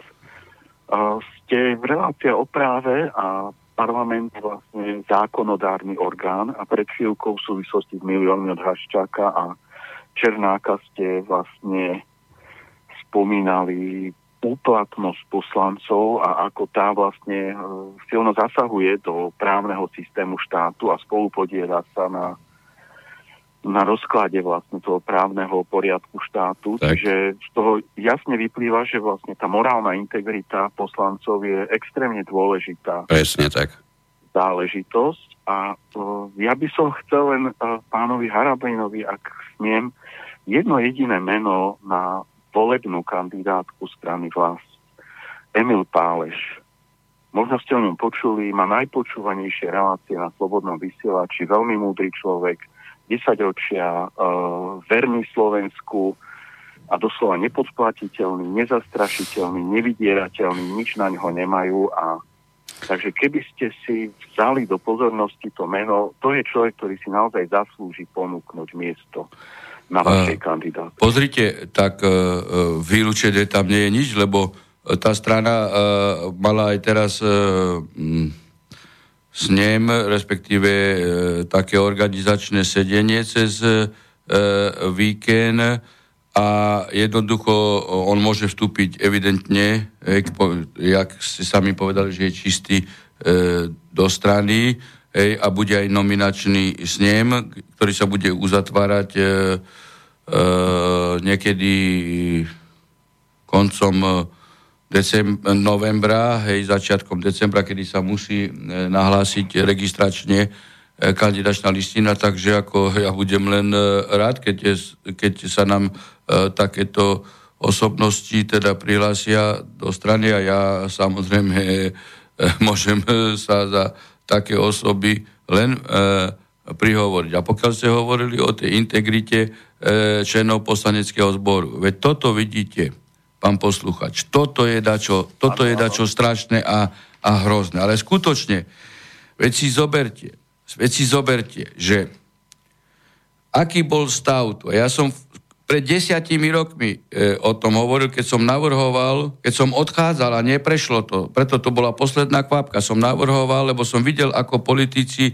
Uh, ste v relácii o práve a parlament vlastne zákonodárny orgán a pred chvíľkou v súvislosti s miliónmi od Haščáka a Černáka ste vlastne spomínali úplatnosť poslancov a ako tá vlastne e, silno zasahuje do právneho systému štátu a spolupodiela sa na, na rozklade vlastne toho právneho poriadku štátu. Tak. Takže z toho jasne vyplýva, že vlastne tá morálna integrita poslancov je extrémne dôležitá. Presne tak. Záležitosť. A uh, ja by som chcel len uh, pánovi Harabinovi, ak smiem, jedno jediné meno na volebnú kandidátku strany Hlas. Emil Páleš. Možno ste o ňom počuli, má najpočúvanejšie relácie na Slobodnom vysielači, veľmi múdry človek, 10 ročia, uh, verný Slovensku a doslova nepodplatiteľný, nezastrašiteľný, nevydierateľný, nič na ňo nemajú a Takže keby ste si vzali do pozornosti to meno, to je človek, ktorý si naozaj zaslúži ponúknuť miesto na vašej kandidátke. Pozrite, tak uh, vylúčené tam nie je nič, lebo tá strana uh, mala aj teraz uh, snem, respektíve uh, také organizačné sedenie cez uh, víkend a jednoducho on môže vstúpiť evidentne, jak ste sami povedali, že je čistý uh, do strany hej, a bude aj nominačný snem, ktorý sa bude uzatvárať e, e, niekedy koncom e, decem- novembra, hej, začiatkom decembra, kedy sa musí e, nahlásiť registračne e, kandidačná listina, takže ako ja budem len e, rád, keď, je, keď sa nám e, takéto osobnosti teda prihlásia do strany a ja samozrejme e, môžem sa za také osoby len e, prihovoriť. A pokiaľ ste hovorili o tej integrite e, členov poslaneckého zboru, veď toto vidíte, pán posluchač, toto je dačo, toto je dačo strašné a, a hrozné. Ale skutočne, veď si zoberte, veď si zoberte, že aký bol stav tu. Ja som pred desiatimi rokmi e, o tom hovoril, keď som navrhoval, keď som odchádzal a neprešlo to, preto to bola posledná kvapka, som navrhoval, lebo som videl, ako politici e,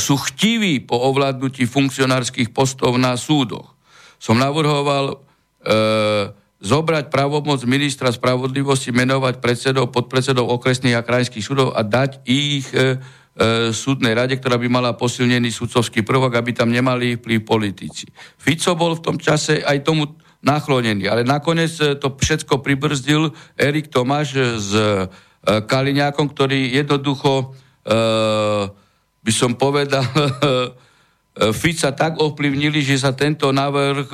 sú chtiví po ovládnutí funkcionárskych postov na súdoch. Som navrhoval e, zobrať pravomoc ministra spravodlivosti, menovať predsedov, podpredsedov okresných a krajských súdov a dať ich e, e, súdnej rade, ktorá by mala posilnený sudcovský prvok, aby tam nemali vplyv politici. Fico bol v tom čase aj tomu naklonený, ale nakoniec e, to všetko pribrzdil Erik Tomáš s e, Kaliňákom, ktorý jednoducho, e, by som povedal, Fica tak ovplyvnili, že sa tento návrh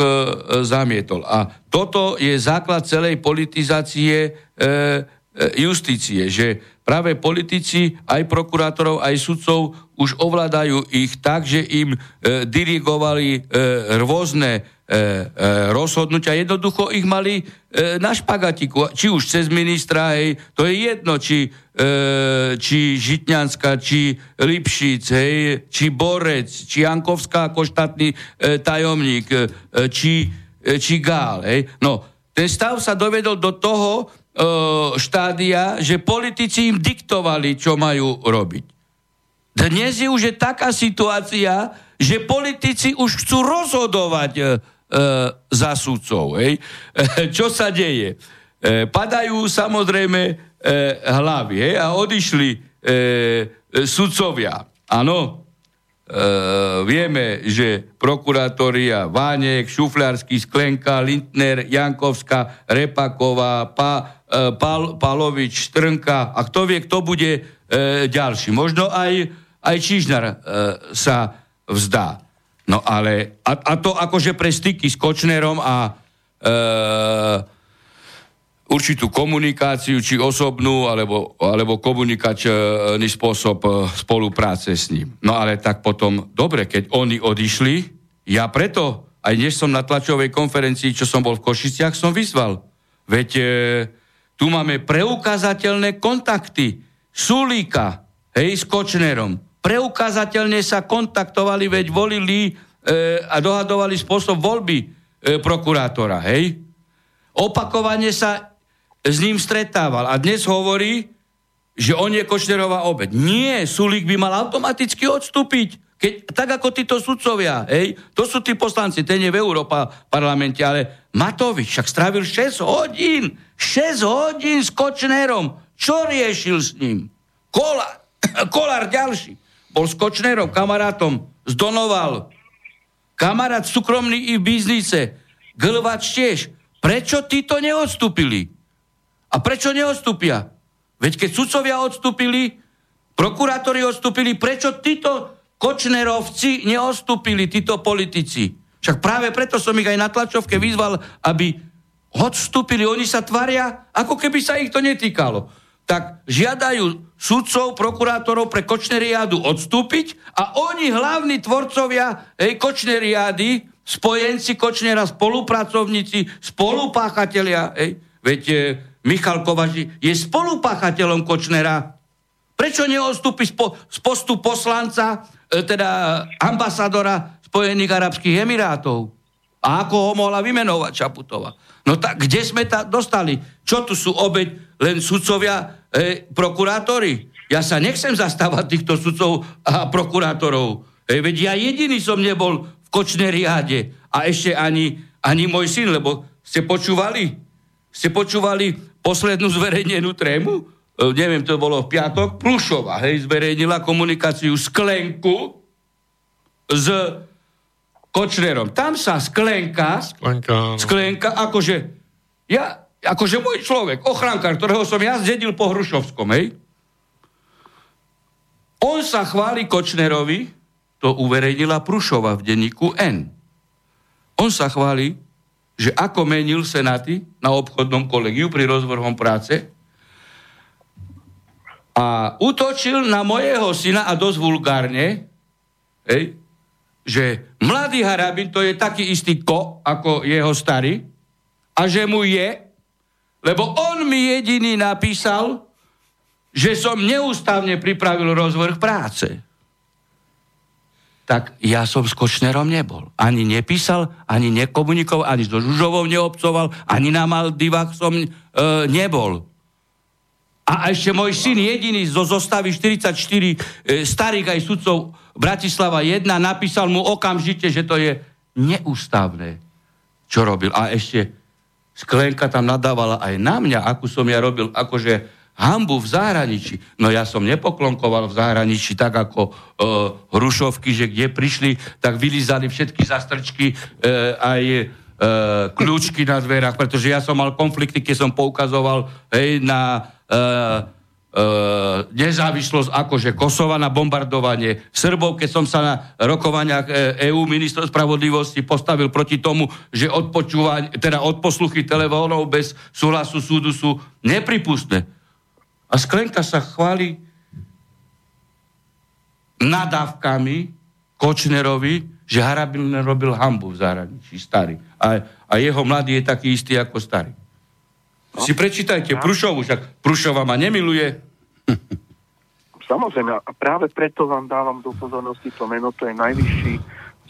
zamietol. A toto je základ celej politizácie justície, že práve politici, aj prokurátorov, aj sudcov už ovládajú ich tak, že im e, dirigovali e, rôzne e, e, rozhodnutia. Jednoducho ich mali e, na špagatiku, či už cez ministra, hej, to je jedno, či, e, či Žitňanská, či Lipšic, hej, či Borec, či Jankovská ako štátny e, tajomník, e, či, e, či Gál. Hej. No, ten stav sa dovedol do toho, E, štádia, že politici im diktovali, čo majú robiť. Dnes je už je taká situácia, že politici už chcú rozhodovať e, e, za sudcov. E, čo sa deje? E, padajú samozrejme e, hlavy hej, a odišli e, e, sudcovia. Áno, vieme, že prokurátoria Vánek, Šufľarský, Sklenka, Lindner, Jankovská, Repaková, pa, uh, Pal, Palovič, Strnka a kto vie, kto bude uh, ďalší. Možno aj, aj Čižnar uh, sa vzdá. No ale, a, a to akože pre styky s Kočnerom a uh, určitú komunikáciu, či osobnú, alebo, alebo komunikačný spôsob e, spolupráce s ním. No ale tak potom, dobre, keď oni odišli, ja preto, aj než som na tlačovej konferencii, čo som bol v Košiciach, som vyzval. Veď e, tu máme preukázateľné kontakty. Sulíka, hej, s Kočnerom. Preukázateľne sa kontaktovali, veď volili e, a dohadovali spôsob voľby e, prokurátora, hej. Opakovane sa s ním stretával a dnes hovorí, že on je Kočnerová obeď. Nie, Sulík by mal automaticky odstúpiť. Keď, tak ako títo sudcovia, hej, to sú tí poslanci, ten je v Európa parlamente, ale Matovič však strávil 6 hodín, 6 hodín s Kočnerom. Čo riešil s ním? Kolár, Kolár ďalší. Bol s Kočnerom, kamarátom, zdonoval. Kamarát súkromný i v biznise. Glvač tiež. Prečo títo neodstúpili? A prečo neodstúpia? Veď keď sudcovia odstúpili, prokurátori odstúpili, prečo títo kočnerovci neodstúpili, títo politici? Však práve preto som ich aj na tlačovke vyzval, aby odstúpili. Oni sa tvaria, ako keby sa ich to netýkalo. Tak žiadajú sudcov, prokurátorov pre kočneriádu odstúpiť a oni, hlavní tvorcovia hej, kočneriády, spojenci Kočnera, spolupracovníci, spolupáchatelia, hej, veď Michal Kovač je spolupáchateľom Kočnera. Prečo neostúpi z, z postu poslanca, e, teda ambasadora Spojených Arabských Emirátov? A ako ho mohla vymenovať Čaputová? No tak kde sme ta dostali? Čo tu sú obeď len sudcovia, e, prokurátori? Ja sa nechcem zastávať týchto sudcov a prokurátorov. E, veď ja jediný som nebol v Kočneriáde a ešte ani, ani môj syn, lebo ste počúvali? Ste počúvali poslednú zverejnenú trému, e, neviem, to bolo v piatok, Plušova, hej, zverejnila komunikáciu Sklenku s Kočnerom. Tam sa Sklenka, Sklenka, no. Sklenka akože, ja, akože môj človek, ochrankár, ktorého som ja zdedil po Hrušovskom, hej, on sa chváli Kočnerovi, to uverejnila Prušova v denníku N. On sa chváli, že ako menil senáty na obchodnom kolegiu pri rozvrhom práce a útočil na mojeho syna a dosť vulgárne, hej, že mladý Harabin to je taký istý ko ako jeho starý a že mu je, lebo on mi jediný napísal, že som neústavne pripravil rozvrh práce tak ja som s Kočnerom nebol. Ani nepísal, ani nekomunikoval, ani so Žužovou neobcoval, ani na Maldivách som e, nebol. A ešte môj syn jediný zo zostavy 44 e, starých aj sudcov Bratislava 1 napísal mu okamžite, že to je neústavné, čo robil. A ešte Sklenka tam nadávala aj na mňa, akú som ja robil, akože hambu v zahraničí. No ja som nepoklonkoval v zahraničí tak ako e, Hrušovky, že kde prišli, tak vylizali všetky zastrčky, e, aj e, kľúčky na dverách, pretože ja som mal konflikty, keď som poukazoval hej, na e, e, nezávislosť akože Kosova na bombardovanie Srbov, keď som sa na rokovaniach EU ministro spravodlivosti postavil proti tomu, že odpočúvanie, teda odposluchy telefónov bez súhlasu súdu sú nepripustné. A Sklenka sa chváli nadávkami Kočnerovi, že Harabin robil hambu v zahraničí, starý. A, a jeho mladý je taký istý ako starý. No. Si prečítajte. Prušovu, však Prušova ma nemiluje. Samozrejme, a práve preto vám dávam do pozornosti to meno, to je najvyšší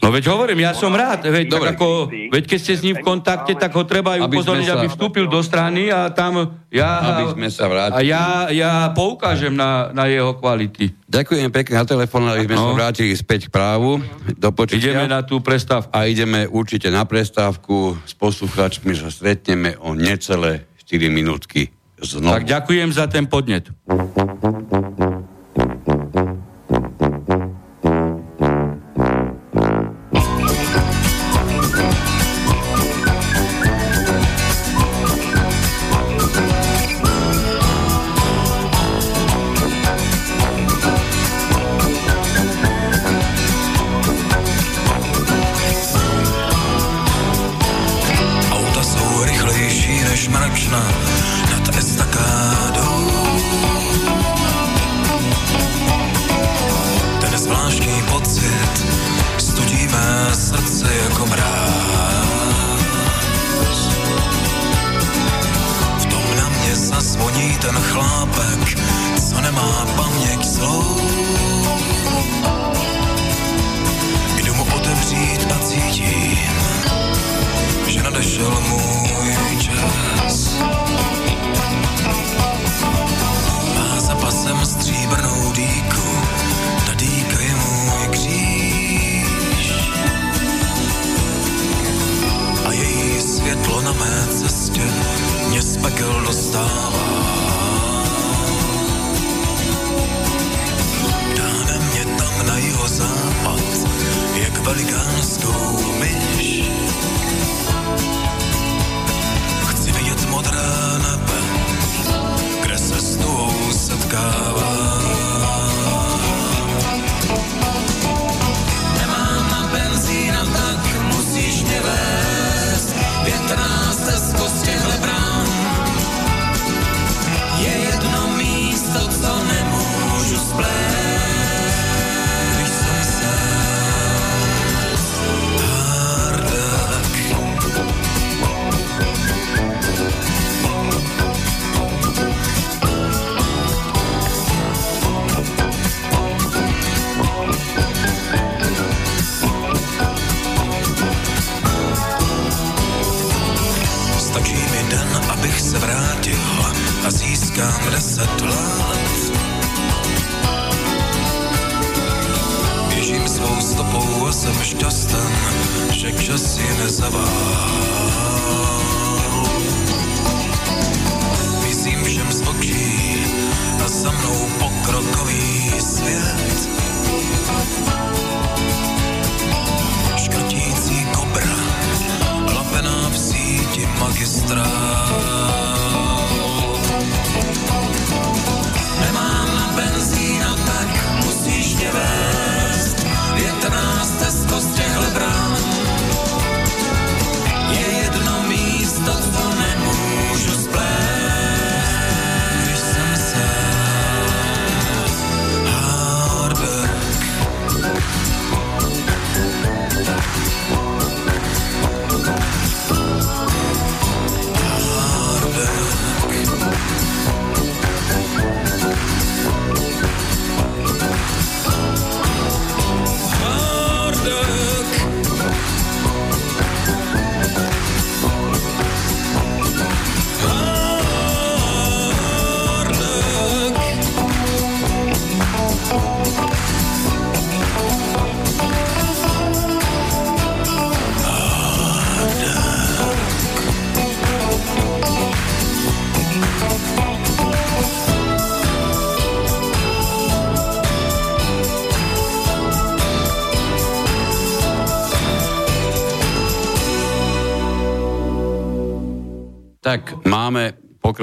No veď hovorím, ja som rád, veď, tak ako, veď keď ste s ním v kontakte, tak ho treba aj upozorniť, aby vstúpil do strany a tam ja, aby sme sa vrátili. A ja, ja poukážem na, na jeho kvality. Ďakujem pekne za telefón, aby sme no. sa vrátili späť k právu. Do počutia. Ideme na tú prestávku. A ideme určite na prestávku. S poslucháčmi sa stretneme o necelé 4 minútky znovu. Tak ďakujem za ten podnet.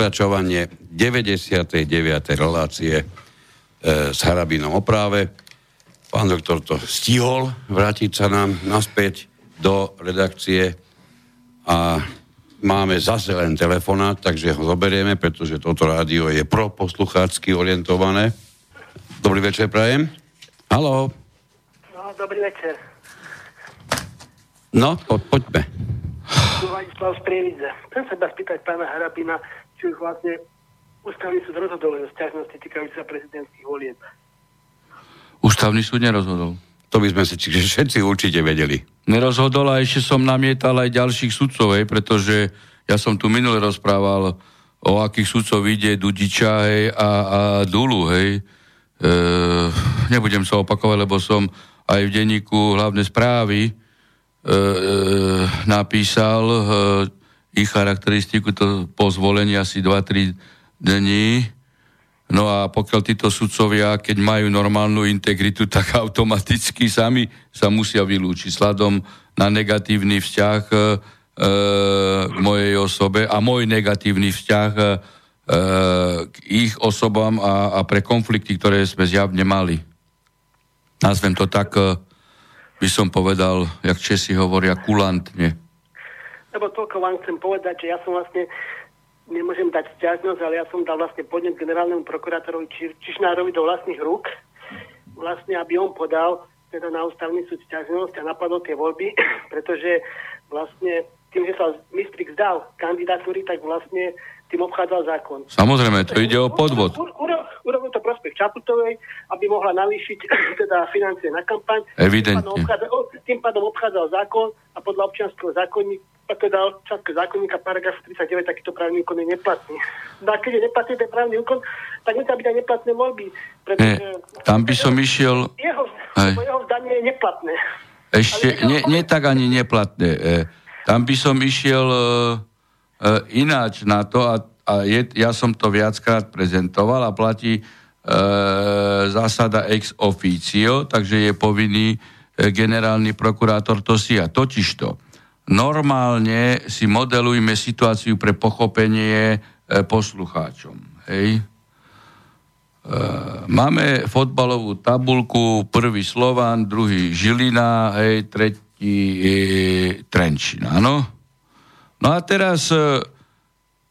Pokračovanie 99. relácie e, s Harabinom o práve. Pán doktor to stihol vrátiť sa nám naspäť do redakcie a máme zase len telefonát, takže ho zoberieme, pretože toto rádio je pro posluchácky orientované. Dobrý večer, prajem. Halo. No, dobrý večer. No, po, poďme. Tu Ladislav z Prievidze. Chcem sa spýtať pána Harabina, či už vlastne ústavný súd rozhodol o stiažnosti týkajúce sa prezidentských volieb. Ústavný súd nerozhodol. To by sme si čiže všetci určite vedeli. Nerozhodol a ešte som namietal aj ďalších sudcov, hej, pretože ja som tu minule rozprával o akých sudcov ide Dudiča hej, a, a Dulu, hej. E, nebudem sa opakovať, lebo som aj v denníku hlavné správy e, e, napísal e, ich charakteristiku to po zvolení asi 2-3 dní. No a pokiaľ títo sudcovia, keď majú normálnu integritu, tak automaticky sami sa musia vylúčiť sladom na negatívny vzťah e, k mojej osobe a môj negatívny vzťah e, k ich osobám a, a pre konflikty, ktoré sme zjavne mali. Nazvem to tak, e, by som povedal, jak Česi hovoria, kulantne. Lebo toľko vám chcem povedať, že ja som vlastne nemôžem dať stiažnosť, ale ja som dal vlastne podnet generálnemu prokurátorovi Či, Čišnárovi do vlastných rúk, vlastne aby on podal teda na ústavný súd stiažnosť a napadol tie voľby, pretože vlastne tým, že sa Mistrik zdal kandidatúry, tak vlastne tým obchádzal zákon. Samozrejme, to ide o podvod. Urobil to prospech Čaputovej, aby mohla navýšiť teda financie na kampaň. Evidentne. Tým pádom, obchádzal, tým pádom obchádzal zákon a podľa občianského zákonníka teda občianského zákonníka paragraf 39 takýto právny úkon je neplatný. No a keď je neplatný ten právny úkon, tak musia byť aj neplatné voľby. Pretože, nie, tam by som išiel... Jeho, jeho zdanie je neplatné. Ešte, nie, nie tak ani neplatné. E, tam by som išiel e, ináč na to a, a je, ja som to viackrát prezentoval a platí e, zásada ex officio, takže je povinný e, generálny prokurátor to si a totižto. Normálne si modelujme situáciu pre pochopenie e, poslucháčom. Hej? E, máme fotbalovú tabulku, prvý Slovan, druhý Žilina, hej, tretí e, Trenčín, áno? No a teraz e,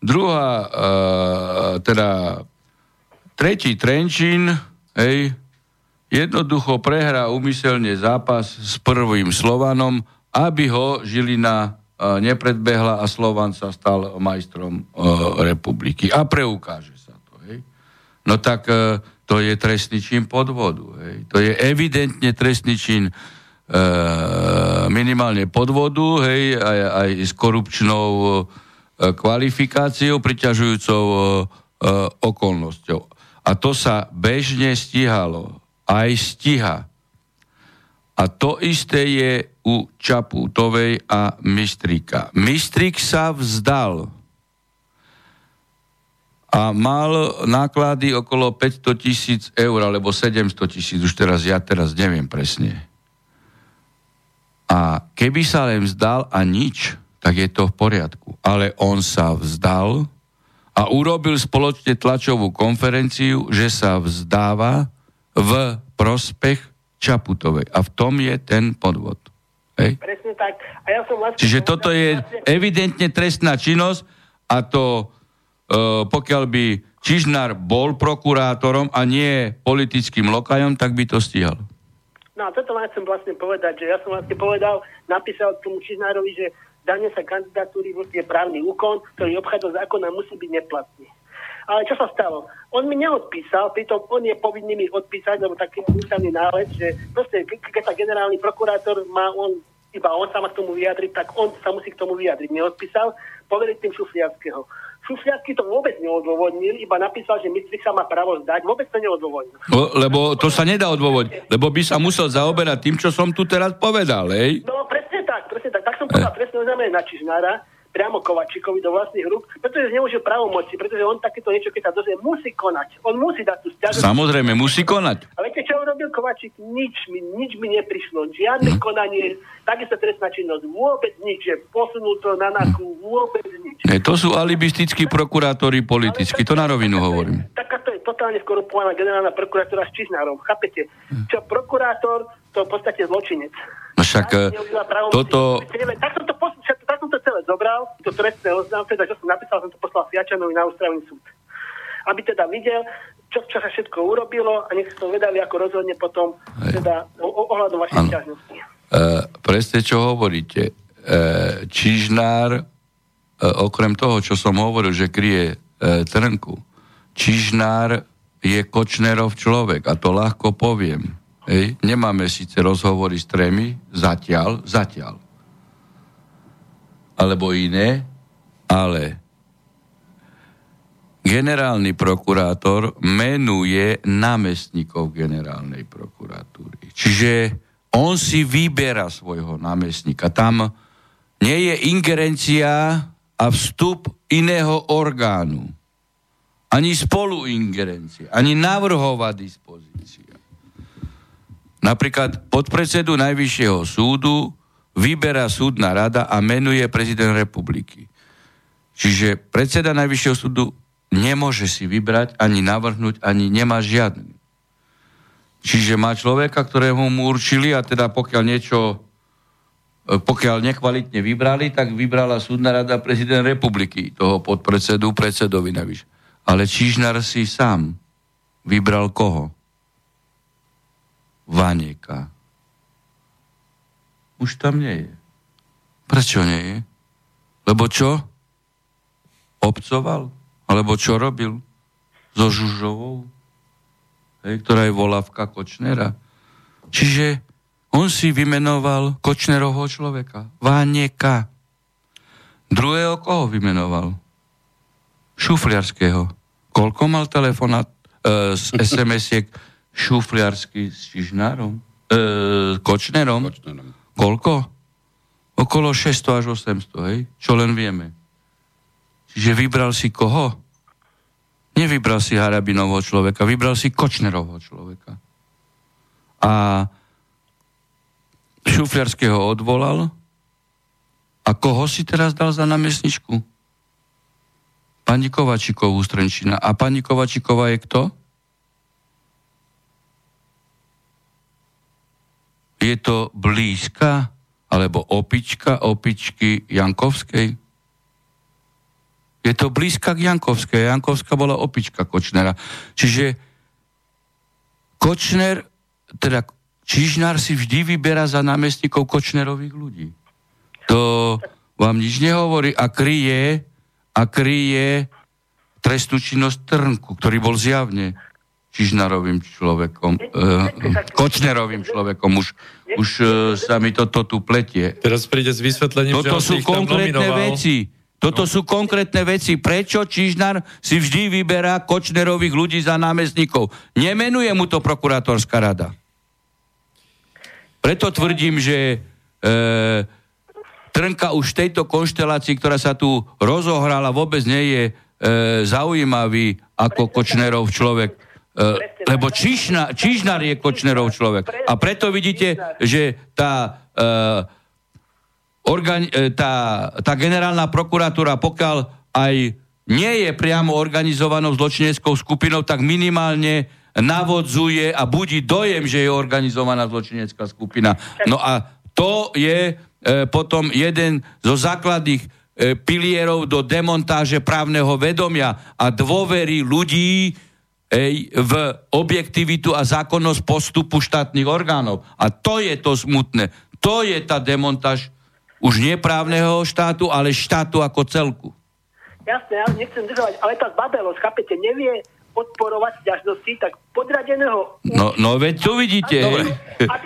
druhá, e, teda tretí Trenčín, hej, jednoducho prehrá umyselne zápas s prvým Slovanom, aby ho Žilina e, nepredbehla a Slovan sa stal majstrom republiky. A preukáže sa to, hej. No tak to je trestný čin podvodu, hej. To je evidentne trestný čin E, minimálne podvodu, hej, aj, aj s korupčnou e, kvalifikáciou, priťažujúcou e, okolnosťou. A to sa bežne stíhalo. Aj stíha. A to isté je u Čaputovej a Mistrika. Mistrik sa vzdal a mal náklady okolo 500 tisíc eur, alebo 700 tisíc, už teraz ja teraz neviem presne. A keby sa len vzdal a nič, tak je to v poriadku. Ale on sa vzdal a urobil spoločne tlačovú konferenciu, že sa vzdáva v prospech Čaputovej. A v tom je ten podvod. Hej? Presne tak. A ja som vlastne Čiže toto je evidentne trestná činnosť a to e, pokiaľ by Čižnár bol prokurátorom a nie politickým lokajom, tak by to stíhal. No a toto vám chcem vlastne povedať, že ja som vlastne povedal, napísal tomu Čiznárovi, že dane sa kandidatúry je právny úkon, ktorý obchádza zákon a musí byť neplatný. Ale čo sa stalo? On mi neodpísal, pritom on je povinný mi odpísať, lebo taký ústavný nález, že proste, keď sa generálny prokurátor má on iba on sa má k tomu vyjadriť, tak on sa musí k tomu vyjadriť. Neodpísal, poveriť tým Šufliackého. Šufliacký to vôbec neodôvodnil, iba napísal, že Mistrik sa má právo zdať, vôbec to neodôvodnil. O, lebo to sa nedá odôvodniť, lebo by sa musel zaoberať tým, čo som tu teraz povedal, hej? No presne tak, presne tak. Tak som povedal, presne oznámené na Čižnára, priamo Kovačíkovi do vlastných rúk, pretože zneužil právomoci, pretože on takéto niečo, keď sa dozrie, musí konať. On musí dať tú stiažnosť. Samozrejme, musí konať. A viete, čo urobil Kovačík? Nič mi, nič mi neprišlo. Žiadne hm. konanie, takisto trestná činnosť, vôbec nič. Je posunul to na náku, vôbec nič. Ne, to sú alibistickí prokurátori politicky, to na rovinu hovorím. Takáto totálne skorupovaná generálna prokurátora s Čižnárom. Chápete? Čo prokurátor, to v podstate zločinec. No však toto... Tak som to, tak ja som to celé zobral, to trestné oznám, teda, že som napísal, som to poslal Fiačanovi na ústavný súd. Aby teda videl, čo, čo sa všetko urobilo a nech to vedali, ako rozhodne potom teda ohľadom vašej ťažnosti. Uh, presne čo hovoríte. Uh, Čižnár, uh, okrem toho, čo som hovoril, že kryje uh, trnku, Čižnár je Kočnerov človek a to ľahko poviem. Hej. Nemáme síce rozhovory s tremi, zatiaľ, zatiaľ. Alebo iné, ale generálny prokurátor menuje námestníkov generálnej prokuratúry. Čiže on si vyberá svojho námestníka. Tam nie je ingerencia a vstup iného orgánu ani spoluingerencia, ani návrhová dispozícia. Napríklad podpredsedu Najvyššieho súdu vyberá súdna rada a menuje prezident republiky. Čiže predseda Najvyššieho súdu nemôže si vybrať, ani navrhnúť, ani nemá žiadny. Čiže má človeka, ktorého mu určili a teda pokiaľ niečo pokiaľ nekvalitne vybrali, tak vybrala súdna rada prezident republiky, toho podpredsedu, predsedovi najvyššieho. Ale Čižnar si sám vybral koho? Vanieka. Už tam nie je. Prečo nie je? Lebo čo? Obcoval? Alebo čo robil? So Žužovou? Hej, ktorá je volavka Kočnera. Čiže on si vymenoval Kočnerovho človeka. Vanieka. Druhého koho vymenoval? Šufliarského. Koľko mal telefonát e, z SMS-iek šufliarsky s Čižnárom? E, Kočnerom? Kočnerom? Koľko? Okolo 600 až 800, hej? Čo len vieme. Čiže vybral si koho? Nevybral si Harabinovho človeka, vybral si Kočnerovho človeka. A Šufliarského odvolal a koho si teraz dal za námestničku? Pani Kovačikovú z Trenčína. A pani Kovačiková je kto? Je to blízka alebo opička opičky Jankovskej? Je to blízka k Jankovskej. Jankovská bola opička Kočnera. Čiže Kočner, teda Čižnár si vždy vyberá za námestníkov Kočnerových ľudí. To vám nič nehovorí a kryje a kryje trestnú činnosť Trnku, ktorý bol zjavne Čižnarovým človekom, e, Kočnerovým človekom. Už, už e, sa mi toto tu pletie. Teraz príde s vysvetlením, Toto že sú konkrétne veci. Toto no. sú konkrétne veci. Prečo Čižnar si vždy vyberá Kočnerových ľudí za námestníkov? Nemenuje mu to prokurátorská rada. Preto tvrdím, že e, Trnka už v tejto konštelácii, ktorá sa tu rozohrala, vôbec nie je e, zaujímavý ako Kočnerov človek. E, lebo Čižna, Čižnar je Kočnerov človek. A preto vidíte, že tá, e, organ, e, tá, tá generálna prokuratúra, pokiaľ aj nie je priamo organizovanou zločineckou skupinou, tak minimálne navodzuje a budí dojem, že je organizovaná zločinecká skupina. No a to je potom jeden zo základných e, pilierov do demontáže právneho vedomia a dôvery ľudí ej, v objektivitu a zákonnosť postupu štátnych orgánov. A to je to smutné. To je tá demontáž už neprávneho štátu, ale štátu ako celku. Jasne, ja nechcem držovať, ale tá zbabelosť, chápete, nevie podporovať ťažnosti, tak podradeného... No, no veď tu vidíte, Dobre.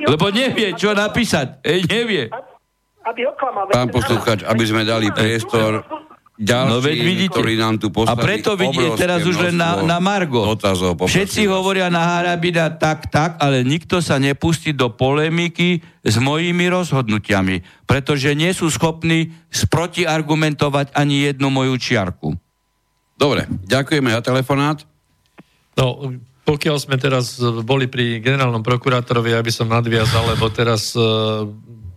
lebo nevie, čo napísať. Nevie. A aby oklamal. Pán posluchač, aby sme dali priestor ďalší, no veď vidíte, nám tu A preto vidíte teraz už len na, na Margo. Otázov, Všetci vás. hovoria na Harabida tak, tak, ale nikto sa nepustí do polemiky s mojimi rozhodnutiami, pretože nie sú schopní sprotiargumentovať ani jednu moju čiarku. Dobre, ďakujeme za telefonát. No, pokiaľ sme teraz boli pri generálnom prokurátorovi, aby som nadviazal, lebo teraz uh,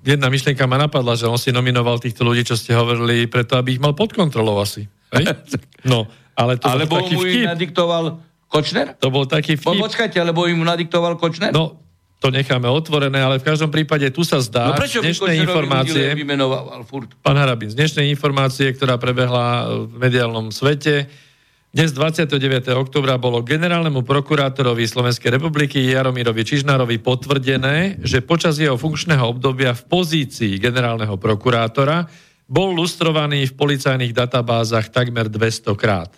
jedna myšlienka ma napadla, že on si nominoval týchto ľudí, čo ste hovorili, preto aby ich mal pod kontrolou asi. Hej? No, ale to Alebo taký mu vtip. nadiktoval Kočner? To bol taký vtip. Po, počkajte, alebo im nadiktoval Kočner? No, to necháme otvorené, ale v každom prípade tu sa zdá, No prečo z dnešnej informácie, pán Harabin, z dnešnej informácie, ktorá prebehla v mediálnom svete, dnes 29. oktobra bolo generálnemu prokurátorovi Slovenskej republiky Jaromírovi Čižnárovi potvrdené, že počas jeho funkčného obdobia v pozícii generálneho prokurátora bol lustrovaný v policajných databázach takmer 200 krát.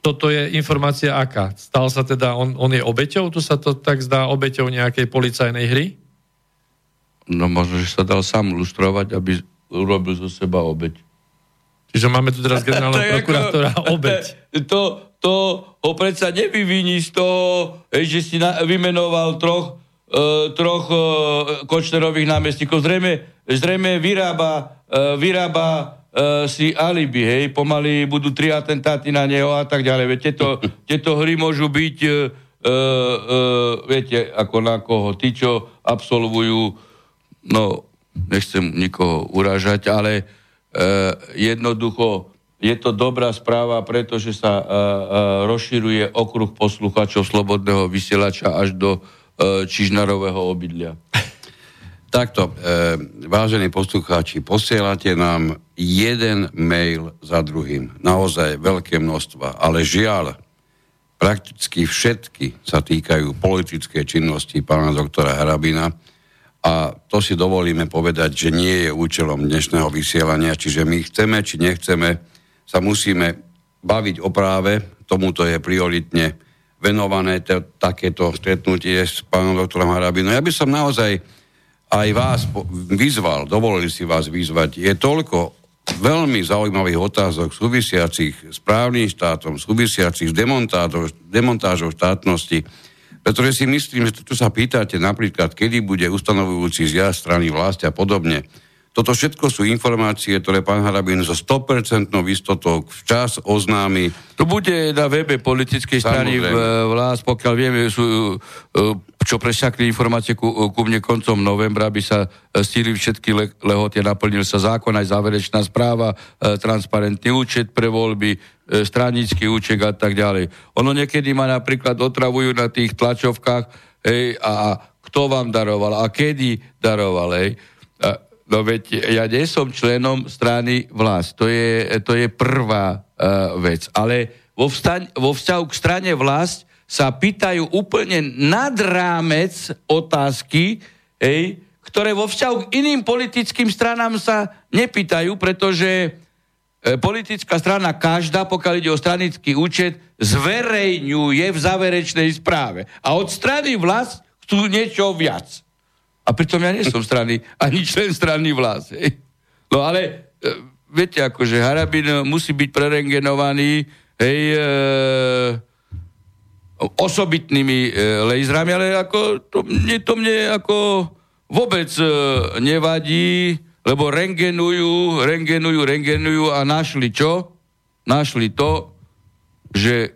Toto je informácia aká? Stal sa teda, on, on je obeťou? Tu sa to tak zdá obeťou nejakej policajnej hry? No možno, že sa dal sám lustrovať, aby urobil zo seba obeť. Čiže máme tu teraz generálneho prokurátora ako- obeť. To, to ho predsa nevyviní z toho, že si na, vymenoval troch, uh, troch uh, Kočnerových námestníkov. Zrejme, zrejme vyrába, uh, vyrába uh, si alibi, hej, pomaly budú tri atentáty na neho a tak ďalej. Veď tieto, tieto hry môžu byť, uh, uh, viete, ako na koho, tí, čo absolvujú, no, nechcem nikoho uražať, ale jednoducho je to dobrá správa, pretože sa uh, uh, rozširuje okruh poslucháčov slobodného vysielača až do Čižnarového obydlia. Takto, vážení poslucháči, posielate nám jeden mail za druhým. Naozaj veľké množstva. Ale žiaľ, prakticky všetky sa týkajú politickej činnosti pána doktora Harabina a to si dovolíme povedať, že nie je účelom dnešného vysielania, čiže my chceme, či nechceme, sa musíme baviť o práve, tomuto je prioritne venované t- takéto stretnutie s pánom doktorom Harabinom. Ja by som naozaj aj vás po- vyzval, dovolili si vás vyzvať. Je toľko veľmi zaujímavých otázok súvisiacich s právnym štátom, súvisiacich s demontážou štátnosti, pretože si myslím, že tu sa pýtate napríklad, kedy bude ustanovujúci zjazd strany vlasti a podobne. Toto všetko sú informácie, ktoré pán Harabin so 100% istotou včas oznámi. To bude na webe politickej strany Samozrejme. vlás, pokiaľ vieme, sú, e, čo prešakli informácie ku, ku mne koncom novembra, aby sa e, stýli všetky le, lehoty, naplnil sa zákon, aj záverečná správa, e, transparentný účet pre voľby, e, stranický účet a tak ďalej. Ono niekedy ma napríklad otravujú na tých tlačovkách, hej, a kto vám daroval a kedy daroval, hej. No veď ja nie som členom strany vlast. To je, to je prvá uh, vec. Ale vo, vstaň, vo vzťahu k strane vlast sa pýtajú úplne nad rámec otázky, hej, ktoré vo vzťahu k iným politickým stranám sa nepýtajú, pretože e, politická strana každá, pokiaľ ide o stranický účet, zverejňuje v záverečnej správe. A od strany vlast chcú niečo viac. A pritom ja nie som strany, ani člen strany vlast. Hej. No ale, e, viete, akože Harabin musí byť prerengenovaný, hej, e, osobitnými e, lejzrami, ale ako to, mne, to mne ako vôbec e, nevadí, lebo rengenujú, rengenujú, rengenujú a našli čo? Našli to, že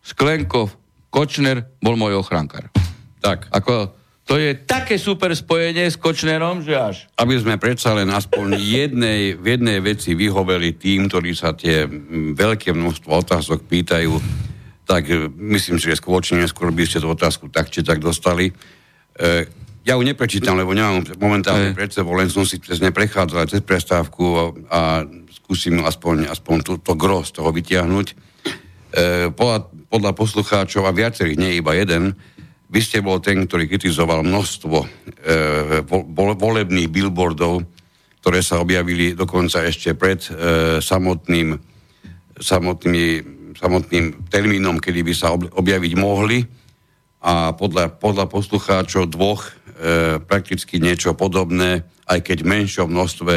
Sklenkov Kočner bol môj ochrankár. Tak, Ako, to je také super spojenie s Kočnerom, že až. aby sme predsa len aspoň jednej, v jednej veci vyhoveli tým, ktorí sa tie veľké množstvo otázok pýtajú, tak e, myslím si, že skôr či neskôr by ste tú otázku tak či tak dostali. E, ja ju neprečítam, lebo nemám momentálne pred sebou, len som si cez ne prechádzal cez prestávku a, skúsim aspoň, aspoň to, to gros toho vytiahnuť. E, podľa, podľa poslucháčov a viacerých, nie iba jeden, vy ste bol ten, ktorý kritizoval množstvo e, vo, vo- volebných billboardov, ktoré sa objavili dokonca ešte pred e, samotným, samotným, samotným termínom, kedy by sa ob- objaviť mohli. A podľa, podľa poslucháčov dvoch e, prakticky niečo podobné, aj keď v menšom množstve,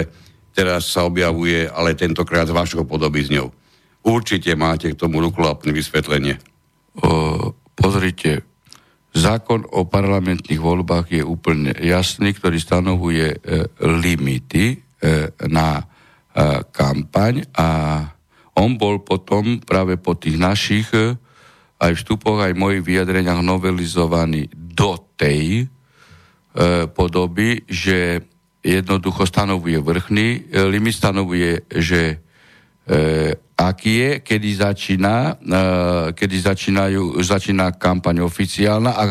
teraz sa objavuje, ale tentokrát s vašou podobizňou. Určite máte k tomu rukolapné vysvetlenie. O, pozrite, zákon o parlamentných voľbách je úplne jasný, ktorý stanovuje e, limity e, na e, kampaň a on bol potom práve po tých našich e, aj vstupoch, aj mojich vyjadreniach novelizovaný do tej e, podoby, že jednoducho stanovuje vrchný e, limit, stanovuje, že e, aký je, kedy začína, e, kedy začínajú, začína kampaň oficiálna a,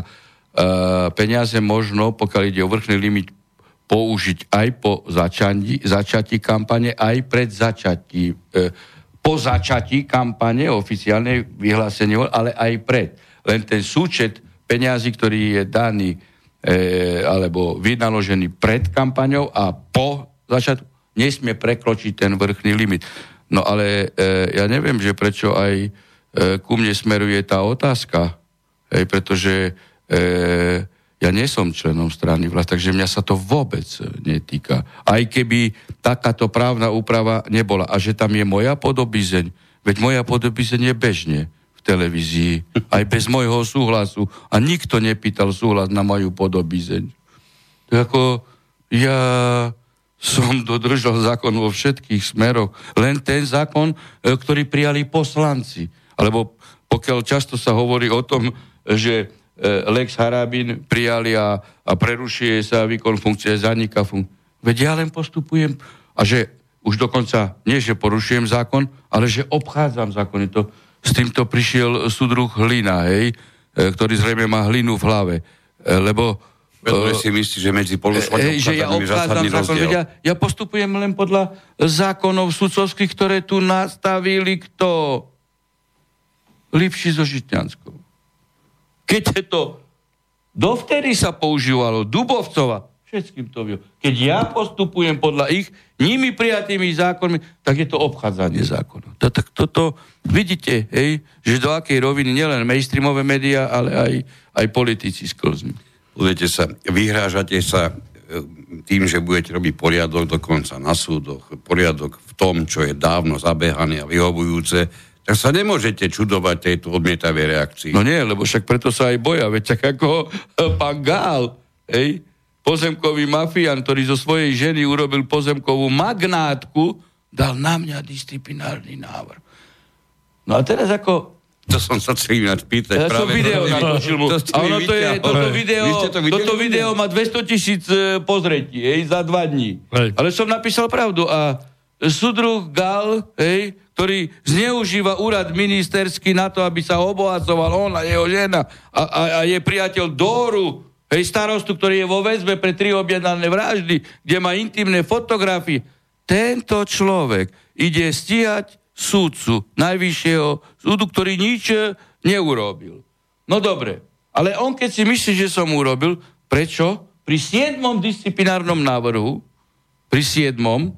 peniaze možno, pokiaľ ide o vrchný limit, použiť aj po začati, začatí kampane, aj pred začatí, e, po začatí kampane, oficiálne vyhlásenie, ale aj pred. Len ten súčet peniazy, ktorý je daný e, alebo vynaložený pred kampaňou a po začiatku, nesmie prekročiť ten vrchný limit. No ale e, ja neviem, že prečo aj e, ku mne smeruje tá otázka, hej, pretože e, ja nie som členom strany vlast, takže mňa sa to vôbec netýka. Aj keby takáto právna úprava nebola. A že tam je moja podobizeň, veď moja podobizeň je bežne v televízii, aj bez môjho súhlasu. A nikto nepýtal súhlas na moju podobizeň. To ako ja som dodržal zákon vo všetkých smeroch. Len ten zákon, e, ktorý prijali poslanci. Alebo pokiaľ často sa hovorí o tom, že E, Lex Harabin prijali a, a prerušuje sa výkon funkcie, zanika funkcie. Veď ja len postupujem a že už dokonca nie, že porušujem zákon, ale že obchádzam zákon. To, s týmto prišiel súdruh Hlina, hej, e, ktorý zrejme má hlinu v hlave. Lebo Veď si myslí, že medzi porušovaním že ja obchádzam zákon. Ja, ja postupujem len podľa zákonov sudcovských, ktoré tu nastavili kto? Lipší so Žitňanskou. Keď je to dovtedy sa používalo Dubovcova, všetkým to vie. Keď ja postupujem podľa ich nimi prijatými zákonmi, tak je to obchádzanie zákona. To, tak toto vidíte, hej, že do akej roviny nielen mainstreamové médiá, ale aj, aj politici sklznú. Budete sa, vyhrážate sa e, tým, že budete robiť poriadok dokonca na súdoch, poriadok v tom, čo je dávno zabehané a vyhovujúce, tak sa nemôžete čudovať tejto odmietavej reakcii. No nie, lebo však preto sa aj boja. Veď tak ako eh, pán Gál, hej, pozemkový mafián, ktorý zo svojej ženy urobil pozemkovú magnátku, dal na mňa disciplinárny návrh. No a teraz ako... To som sa chcel ináč pýtať. Ja som video natočil mu. To ono to je, toto video, to toto video má 200 tisíc eh, pozretí, hej, za dva dní. Hej. Ale som napísal pravdu a sudruh Gal, hej, ktorý zneužíva úrad ministerský na to, aby sa obohacoval on a jeho žena a, a, a je priateľ Dóru, hej, starostu, ktorý je vo väzbe pre tri objednané vraždy, kde má intimné fotografie. Tento človek ide stíhať súdcu najvyššieho súdu, ktorý nič neurobil. No dobre, ale on keď si myslí, že som urobil, prečo? Pri siedmom disciplinárnom návrhu, pri siedmom,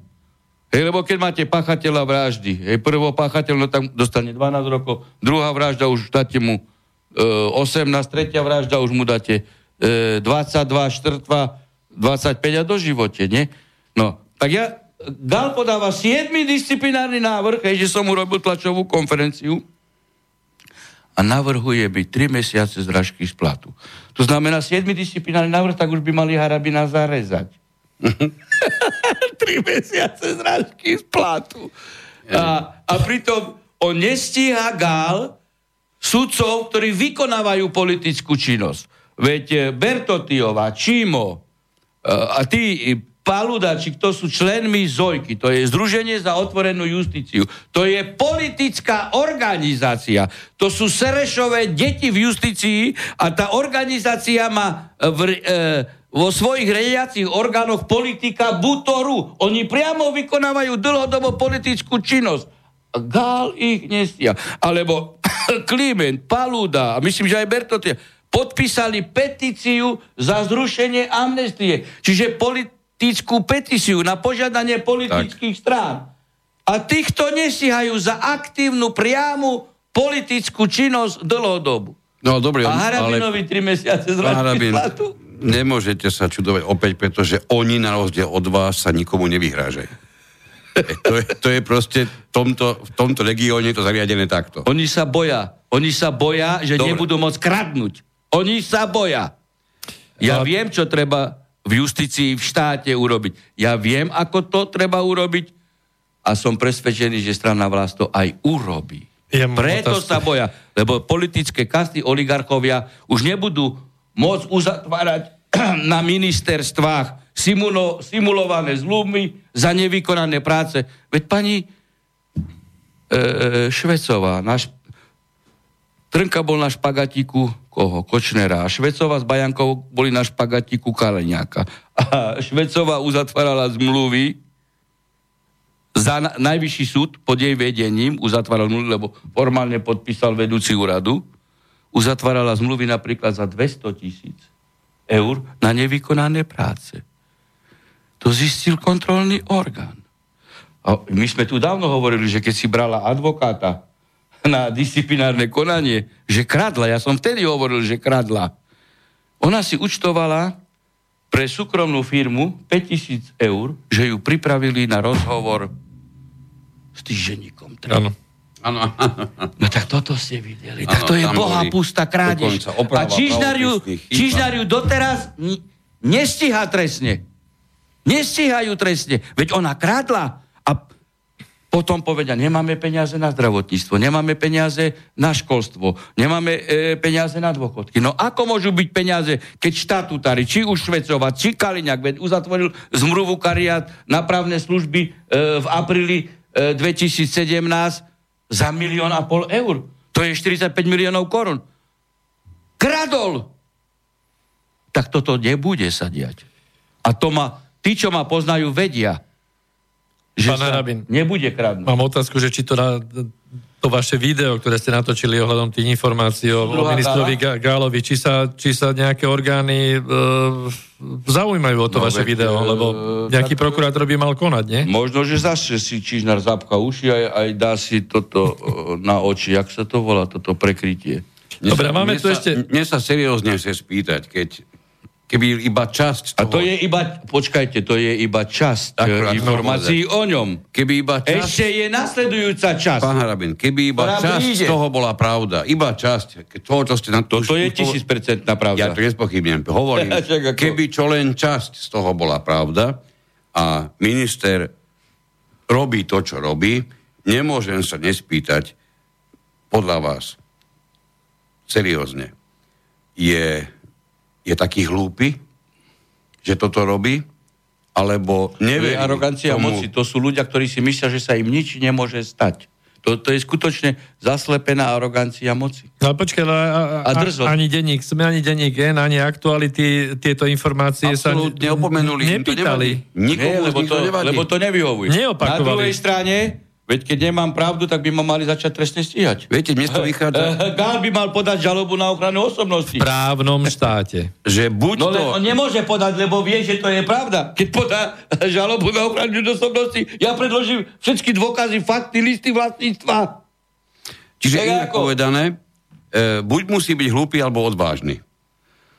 Hej, lebo keď máte pachateľa vraždy, hej, prvo pachateľ, no tam dostane 12 rokov, druhá vražda už dáte mu e, 18, tretia vražda už mu dáte e, 22, štvrtva 25 a do živote, nie? No, tak ja, Gal podáva 7. disciplinárny návrh, hej, že som urobil tlačovú konferenciu a navrhuje byť 3 mesiace zdražky z platu. To znamená 7. disciplinárny návrh, tak už by mali Harabina zarezať. Tri mesiace zrážky z platu. A, a pritom on nestíha gál sudcov, ktorí vykonávajú politickú činnosť. Veď eh, Bertotiova, Čímo eh, a tí Paludači, to sú členmi ZOJky, to je Združenie za otvorenú justíciu. To je politická organizácia. To sú Serešové deti v justícii a tá organizácia má v, e, vo svojich riadiacich orgánoch politika Butoru. Oni priamo vykonávajú dlhodobo politickú činnosť. Gál ich nestia. Alebo Kliment, Paluda a myslím, že aj Bertotia podpísali petíciu za zrušenie amnestie. Čiže politickú petíciu na požiadanie politických tak. strán. A týchto nestíhajú za aktívnu, priamu politickú činnosť dlhodobu. No dobre, a Harabinovi ale... tri mesiace z Harabin, platu nemôžete sa čudovať opäť, pretože oni na rozdiel od vás sa nikomu nevyhrážajú. To je, to je proste v tomto, v tomto regióne to zariadené takto. Oni sa boja. Oni sa boja, že Dobre. nebudú môcť kradnúť. Oni sa boja. Ja no. viem, čo treba v justícii v štáte urobiť. Ja viem, ako to treba urobiť a som presvedčený, že strana vlast to aj urobí. Ja Preto otázku. sa boja, lebo politické kasty, oligarchovia už nebudú môcť uzatvárať na ministerstvách simulo, simulované zlúmy za nevykonané práce. Veď pani e, e, Švecová, náš Trnka bol na špagatíku koho? Kočnera. A Švecova s Bajankou boli na špagatíku Kaleňáka. A Švecova uzatvárala zmluvy za na, najvyšší súd pod jej vedením uzatváral zmluvy, lebo formálne podpísal vedúci úradu, uzatvárala zmluvy napríklad za 200 tisíc eur na nevykonané práce. To zistil kontrolný orgán. A my sme tu dávno hovorili, že keď si brala advokáta na disciplinárne konanie, že kradla. Ja som vtedy hovoril, že kradla. Ona si účtovala pre súkromnú firmu 5000 eur, že ju pripravili na rozhovor s týženíkom. Áno. Áno. No tak toto ste videli. Áno, tak to je boha pustá krádež. oprava A Čižnár ju. Čižnár ju doteraz n- nestíha trestne. Nestíhajú trestne. Veď ona kradla a potom povedia, nemáme peniaze na zdravotníctvo, nemáme peniaze na školstvo, nemáme e, peniaze na dôchodky. No ako môžu byť peniaze, keď štatutári, či už Švecova, či Kaliňák, veď uzatvoril zmluvu kariát na právne služby e, v apríli e, 2017 za milión a pol eur. To je 45 miliónov korun. Kradol! Tak toto nebude sa diať. A to ma, tí, čo ma poznajú, vedia, že Pán Harabin. nebude kradnúť. Mám otázku, že či to, na, to vaše video, ktoré ste natočili ohľadom tých informácií o, o ministrovi Ga- Gálovi, či sa, či sa nejaké orgány e, zaujímajú o to No, vaše veď, video, e, lebo nejaký tak- prokurátor by mal konať, nie? Možno, že zase si Čižnár zapka uši aj, aj dá si toto e, na oči, jak sa to volá, toto prekrytie. Dobre, máme mne tu sa, ešte- Mne sa seriózne chce spýtať, keď keby iba časť A toho, to je iba, počkajte, to je iba časť Akurát e, informácií o ňom. keby iba časť... Ešte je nasledujúca časť. Pán Harabin, keby iba Ktorá časť príde. toho bola pravda, iba časť toho, čo ste na to... Toto je už- už- tisícpercentná pravda. Ja to nespochybnem, hovorím, keby čo len časť z toho bola pravda a minister robí to, čo robí, nemôžem sa nespýtať podľa vás seriózne. Je, je taký hlúpy, že toto robí? Alebo To je nevie arogancia moci. To sú ľudia, ktorí si myslia, že sa im nič nemôže stať. To, to je skutočne zaslepená arogancia moci. No ale počkaj, ale a, A drzosť. ani denník, sme ani denník N, ani aktuality, tieto informácie Absolútne sa opomenuli. nepýtali. Nikomu Nie, lebo, to, lebo to nevyhovuje. Neopakovali. Na druhej strane, veď keď nemám pravdu, tak by ma mali začať trestne stíhať. Viete, dnes to vychádza, Gál by mal podať žalobu na ochranu osobnosti. V právnom štáte. že buď No to... on nemôže podať, lebo vie, že to je pravda. Keď podá žalobu na ochranu osobnosti, ja predložím všetky dôkazy, fakty, listy vlastníctva. Čiže Tak inak ako? povedané, e, buď musí byť hlúpy, alebo odvážny.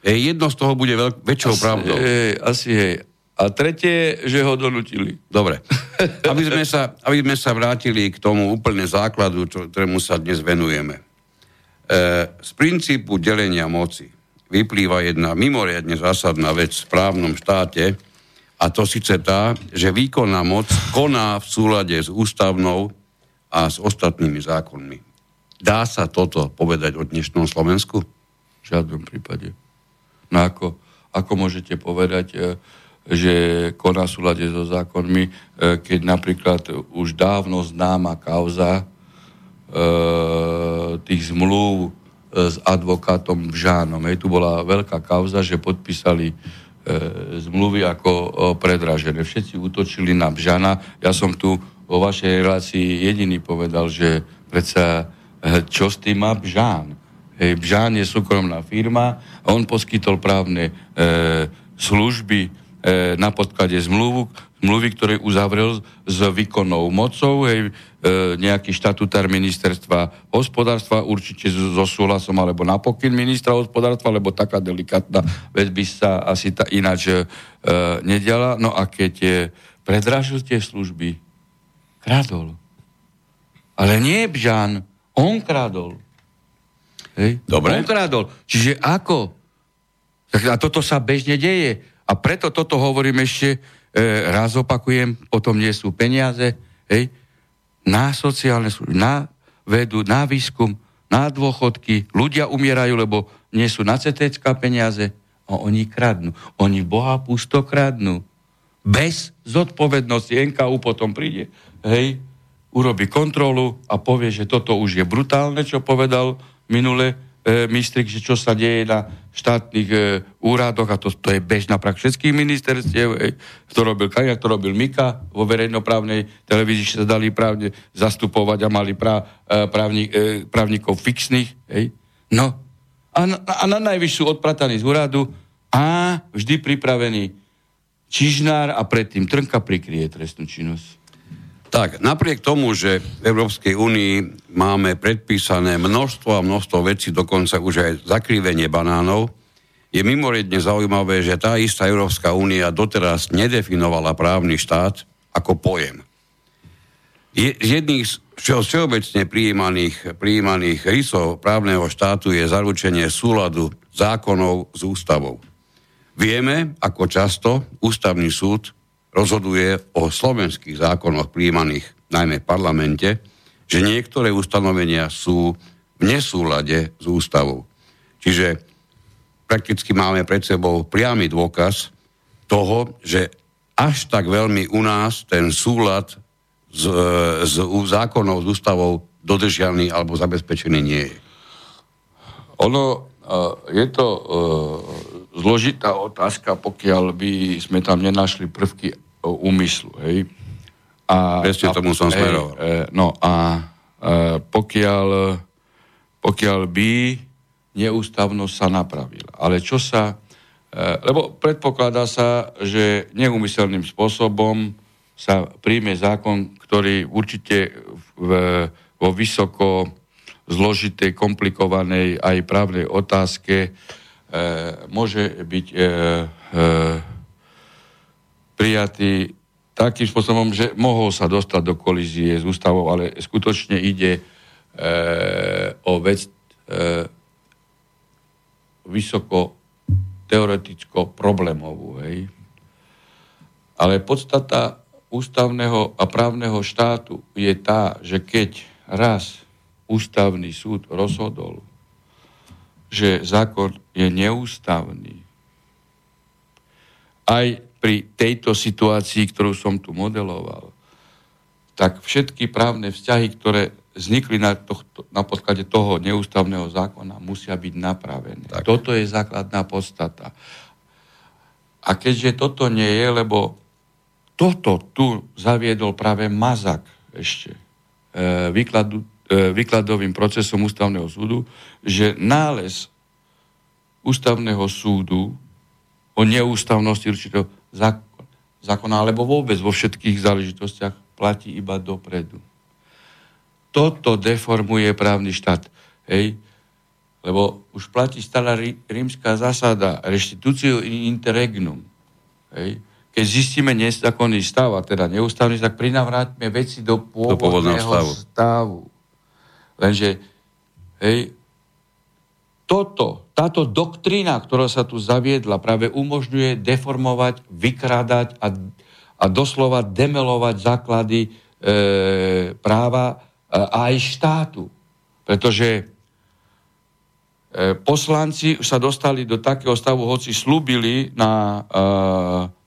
E, jedno z toho bude veľk- väčšou pravdou. Hej, asi hej. A tretie, že ho donutili. Dobre. Aby sme, sa, aby sme sa vrátili k tomu úplne základu, čo, ktorému sa dnes venujeme. E, z princípu delenia moci vyplýva jedna mimoriadne zásadná vec v právnom štáte, a to síce tá, že výkonná moc koná v súlade s ústavnou a s ostatnými zákonmi. Dá sa toto povedať o dnešnom Slovensku? V žiadnom prípade. No ako, ako môžete povedať, e, že koná súlade so zákonmi, e, keď napríklad už dávno známa kauza e, tých zmluv e, s advokátom Žánom. Hej, tu bola veľká kauza, že podpísali e, zmluvy ako e, predražené. Všetci útočili na Bžana. Ja som tu vo vašej relácii jediný povedal, že predsa čo s tým má Bžán? Hej, Bžán je súkromná firma, on poskytol právne e, služby na podklade zmluvu, zmluvy, ktoré uzavrel s výkonnou mocou, hej, e, nejaký štatutár ministerstva hospodárstva, určite so, so súhlasom alebo na pokyn ministra hospodárstva, lebo taká delikátna vec by sa asi ta, ináč e, nediala. No a keď e, predražil tie služby, kradol. Ale nie Bžan, on kradol. Hej? Dobre. On kradol. Čiže ako? Tak a toto sa bežne deje. A preto toto hovorím ešte, e, raz opakujem, potom nie sú peniaze, hej, na sociálne služby, na vedu, na výskum, na dôchodky. Ľudia umierajú, lebo nie sú na CTCK peniaze a oni kradnú. Oni Boha pusto kradnú. Bez zodpovednosti NKU potom príde, hej, urobí kontrolu a povie, že toto už je brutálne, čo povedal minule, e, Mistrik, že čo sa deje na štátnych e, úradoch a to, to je bežná prak všetkých ministerstiev, e, to robil Kajak, to robil Mika vo verejnoprávnej televízii, sa dali právne zastupovať a mali prá, e, právni, e, právnikov fixných. Hej. No. A, na, a na najvyš sú odprataní z úradu a vždy pripravený Čižnár a predtým Trnka prikrie trestnú činnosť. Tak, napriek tomu, že v Európskej únii máme predpísané množstvo a množstvo vecí, dokonca už aj zakrivenie banánov, je mimoriadne zaujímavé, že tá istá Európska únia doteraz nedefinovala právny štát ako pojem. Je, z jedných z všeobecne prijímaných, prijímaných rysov právneho štátu je zaručenie súladu zákonov s ústavou. Vieme, ako často ústavný súd rozhoduje o slovenských zákonoch príjmaných najmä v parlamente, že niektoré ustanovenia sú v nesúlade s ústavou. Čiže prakticky máme pred sebou priamy dôkaz toho, že až tak veľmi u nás ten súlad s, s zákonom, s ústavou dodržianý alebo zabezpečený nie je. Ono je to uh, zložitá otázka, pokiaľ by sme tam nenašli prvky úmyslu. Hej. A, Presne tomu som smeroval. E, no a e, pokiaľ, pokiaľ by neústavnosť sa napravila. Ale čo sa... E, lebo predpokladá sa, že neumyselným spôsobom sa príjme zákon, ktorý určite v, vo vysoko zložitej, komplikovanej aj právnej otázke e, môže byť e, e, prijatý takým spôsobom, že mohol sa dostať do kolízie s ústavou, ale skutočne ide e, o vec e, vysoko teoreticko problémovú. Hej. Ale podstata ústavného a právneho štátu je tá, že keď raz ústavný súd rozhodol, že zákon je neústavný, aj pri tejto situácii, ktorú som tu modeloval, tak všetky právne vzťahy, ktoré vznikli na, tohto, na podklade toho neústavného zákona, musia byť napravené. Tak. Toto je základná podstata. A keďže toto nie je, lebo toto tu zaviedol práve Mazak ešte e, výkladu, e, výkladovým procesom ústavného súdu, že nález ústavného súdu o neústavnosti určitého zákona, alebo vôbec vo všetkých záležitostiach platí iba dopredu. Toto deformuje právny štát. Hej? Lebo už platí stále rímska zásada reštitúciu in interregnum. Hej? Keď zistíme nezákonný stav, a teda neústavný, tak prinavráťme veci do pôvodného, do pôvodného stavu. stavu. Lenže hej, toto, táto doktrína, ktorá sa tu zaviedla, práve umožňuje deformovať, vykrádať a, a doslova demelovať základy e, práva e, aj štátu. Pretože e, poslanci sa dostali do takého stavu, hoci slúbili na, e,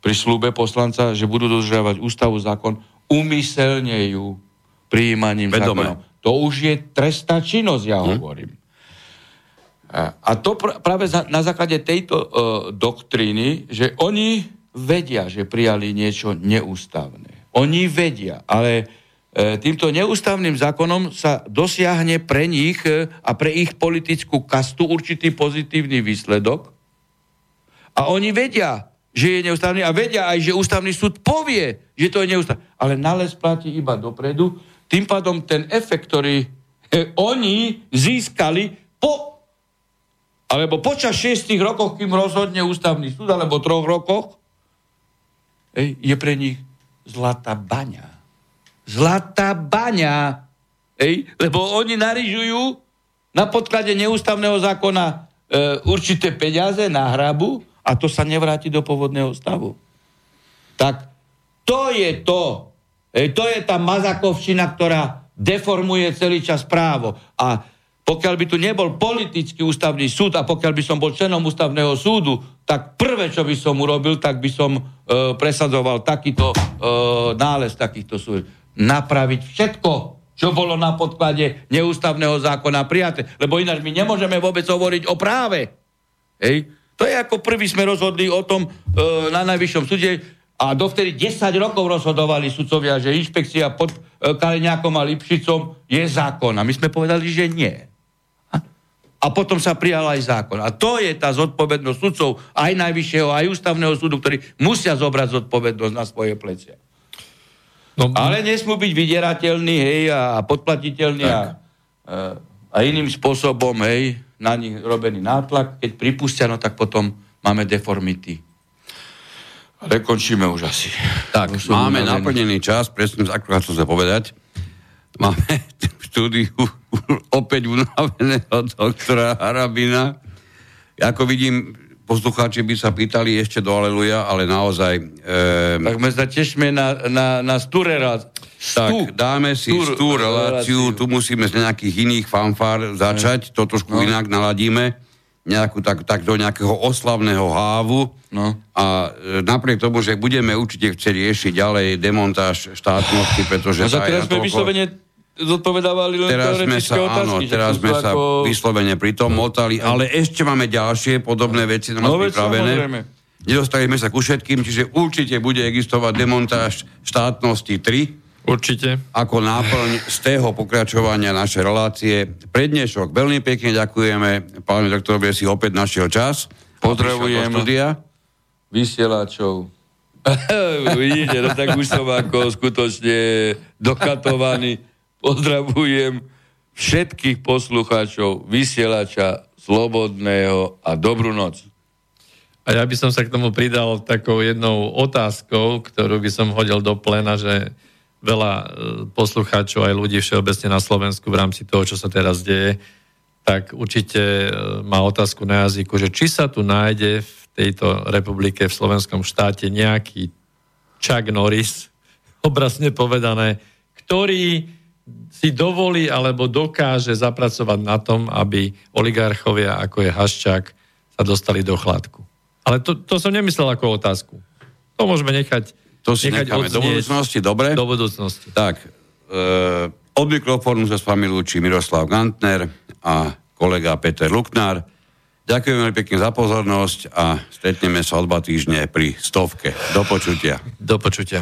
pri slúbe poslanca, že budú dodržiavať ústavu zákon, umyselne ju prijímaním zákonov. To už je trestná činnosť, ja hm? hovorím. A to pr- práve za, na základe tejto uh, doktríny, že oni vedia, že prijali niečo neústavné. Oni vedia, ale uh, týmto neústavným zákonom sa dosiahne pre nich uh, a pre ich politickú kastu určitý pozitívny výsledok. A oni vedia, že je neústavný a vedia aj, že ústavný súd povie, že to je neústavné. Ale nález platí iba dopredu. Tým pádom ten efekt, ktorý oni získali po alebo počas šiestich rokov, kým rozhodne ústavný súd, alebo troch rokoch, je pre nich zlatá baňa. Zlatá baňa. Ej, lebo oni narižujú na podklade neústavného zákona e, určité peniaze na hrabu a to sa nevráti do pôvodného stavu. Tak to je to. Ej, to je tá mazakovština, ktorá deformuje celý čas právo. A pokiaľ by tu nebol politický ústavný súd a pokiaľ by som bol členom ústavného súdu, tak prvé, čo by som urobil, tak by som e, presadzoval takýto e, nález takýchto súd. Napraviť všetko, čo bolo na podklade neústavného zákona prijaté. Lebo ináč my nemôžeme vôbec hovoriť o práve. Hej? To je ako prvý sme rozhodli o tom e, na najvyššom súde a dovtedy 10 rokov rozhodovali sudcovia, že inšpekcia pod e, Kaliňákom a Lipšicom je zákon. A my sme povedali, že nie. A potom sa prijal aj zákon. A to je tá zodpovednosť sudcov aj najvyššieho, aj ústavného súdu, ktorí musia zobrať zodpovednosť na svoje plecia. No, Ale nesmú byť vydierateľní, hej, a podplatiteľní a, a iným spôsobom, hej, na nich robený nátlak. Keď pripustia, no tak potom máme deformity. Ale končíme už asi. Tak, máme naplnený čas, presne ako chcem sa povedať. Máme v štúdiu opäť unaveného doktora Harabina. Ako vidím, poslucháči by sa pýtali ešte do Aleluja, ale naozaj... E... Tak my sa tešíme na, na, na stúre tak, dáme si stúr, stúr reláciu, tu musíme z nejakých iných fanfár začať, to trošku no. inak naladíme, nejakú, tak, tak do nejakého oslavného hávu. No. a e, napriek tomu, že budeme určite chcieť riešiť ďalej demontáž štátnosti, pretože... No, teraz sme vyslovene zodpovedávali len teraz sme sa, otázky. Áno, teraz sme sa ako... vyslovene pri tom motali, ale ešte máme ďalšie podobné veci na nás no, pripravené. Nedostali sme sa ku všetkým, čiže určite bude existovať demontáž štátnosti 3, Určite. Ako náplň z tého pokračovania našej relácie. Prednešok veľmi pekne ďakujeme pánovi doktorovi, si opäť našiel čas. Pozdravujem vysielačov. Vidíte, no tak už som ako skutočne dokatovaný. Pozdravujem všetkých poslucháčov, vysielača, slobodného a dobrú noc. A ja by som sa k tomu pridal takou jednou otázkou, ktorú by som hodil do plena, že veľa e, poslucháčov aj ľudí všeobecne na Slovensku v rámci toho, čo sa teraz deje, tak určite e, má otázku na jazyku, že či sa tu nájde v tejto republike, v slovenskom štáte nejaký Chuck Norris, obrazne povedané, ktorý si dovolí alebo dokáže zapracovať na tom, aby oligarchovia, ako je Haščák, sa dostali do chladku. Ale to, to som nemyslel ako otázku. To môžeme nechať to si necháme do budúcnosti, dobre? Do budúcnosti. Tak, e, od mikrofónu sa s vami lúči Miroslav Gantner a kolega Peter Luknár. Ďakujem veľmi pekne za pozornosť a stretneme sa o dva týždne pri stovke. Do počutia. Do počutia.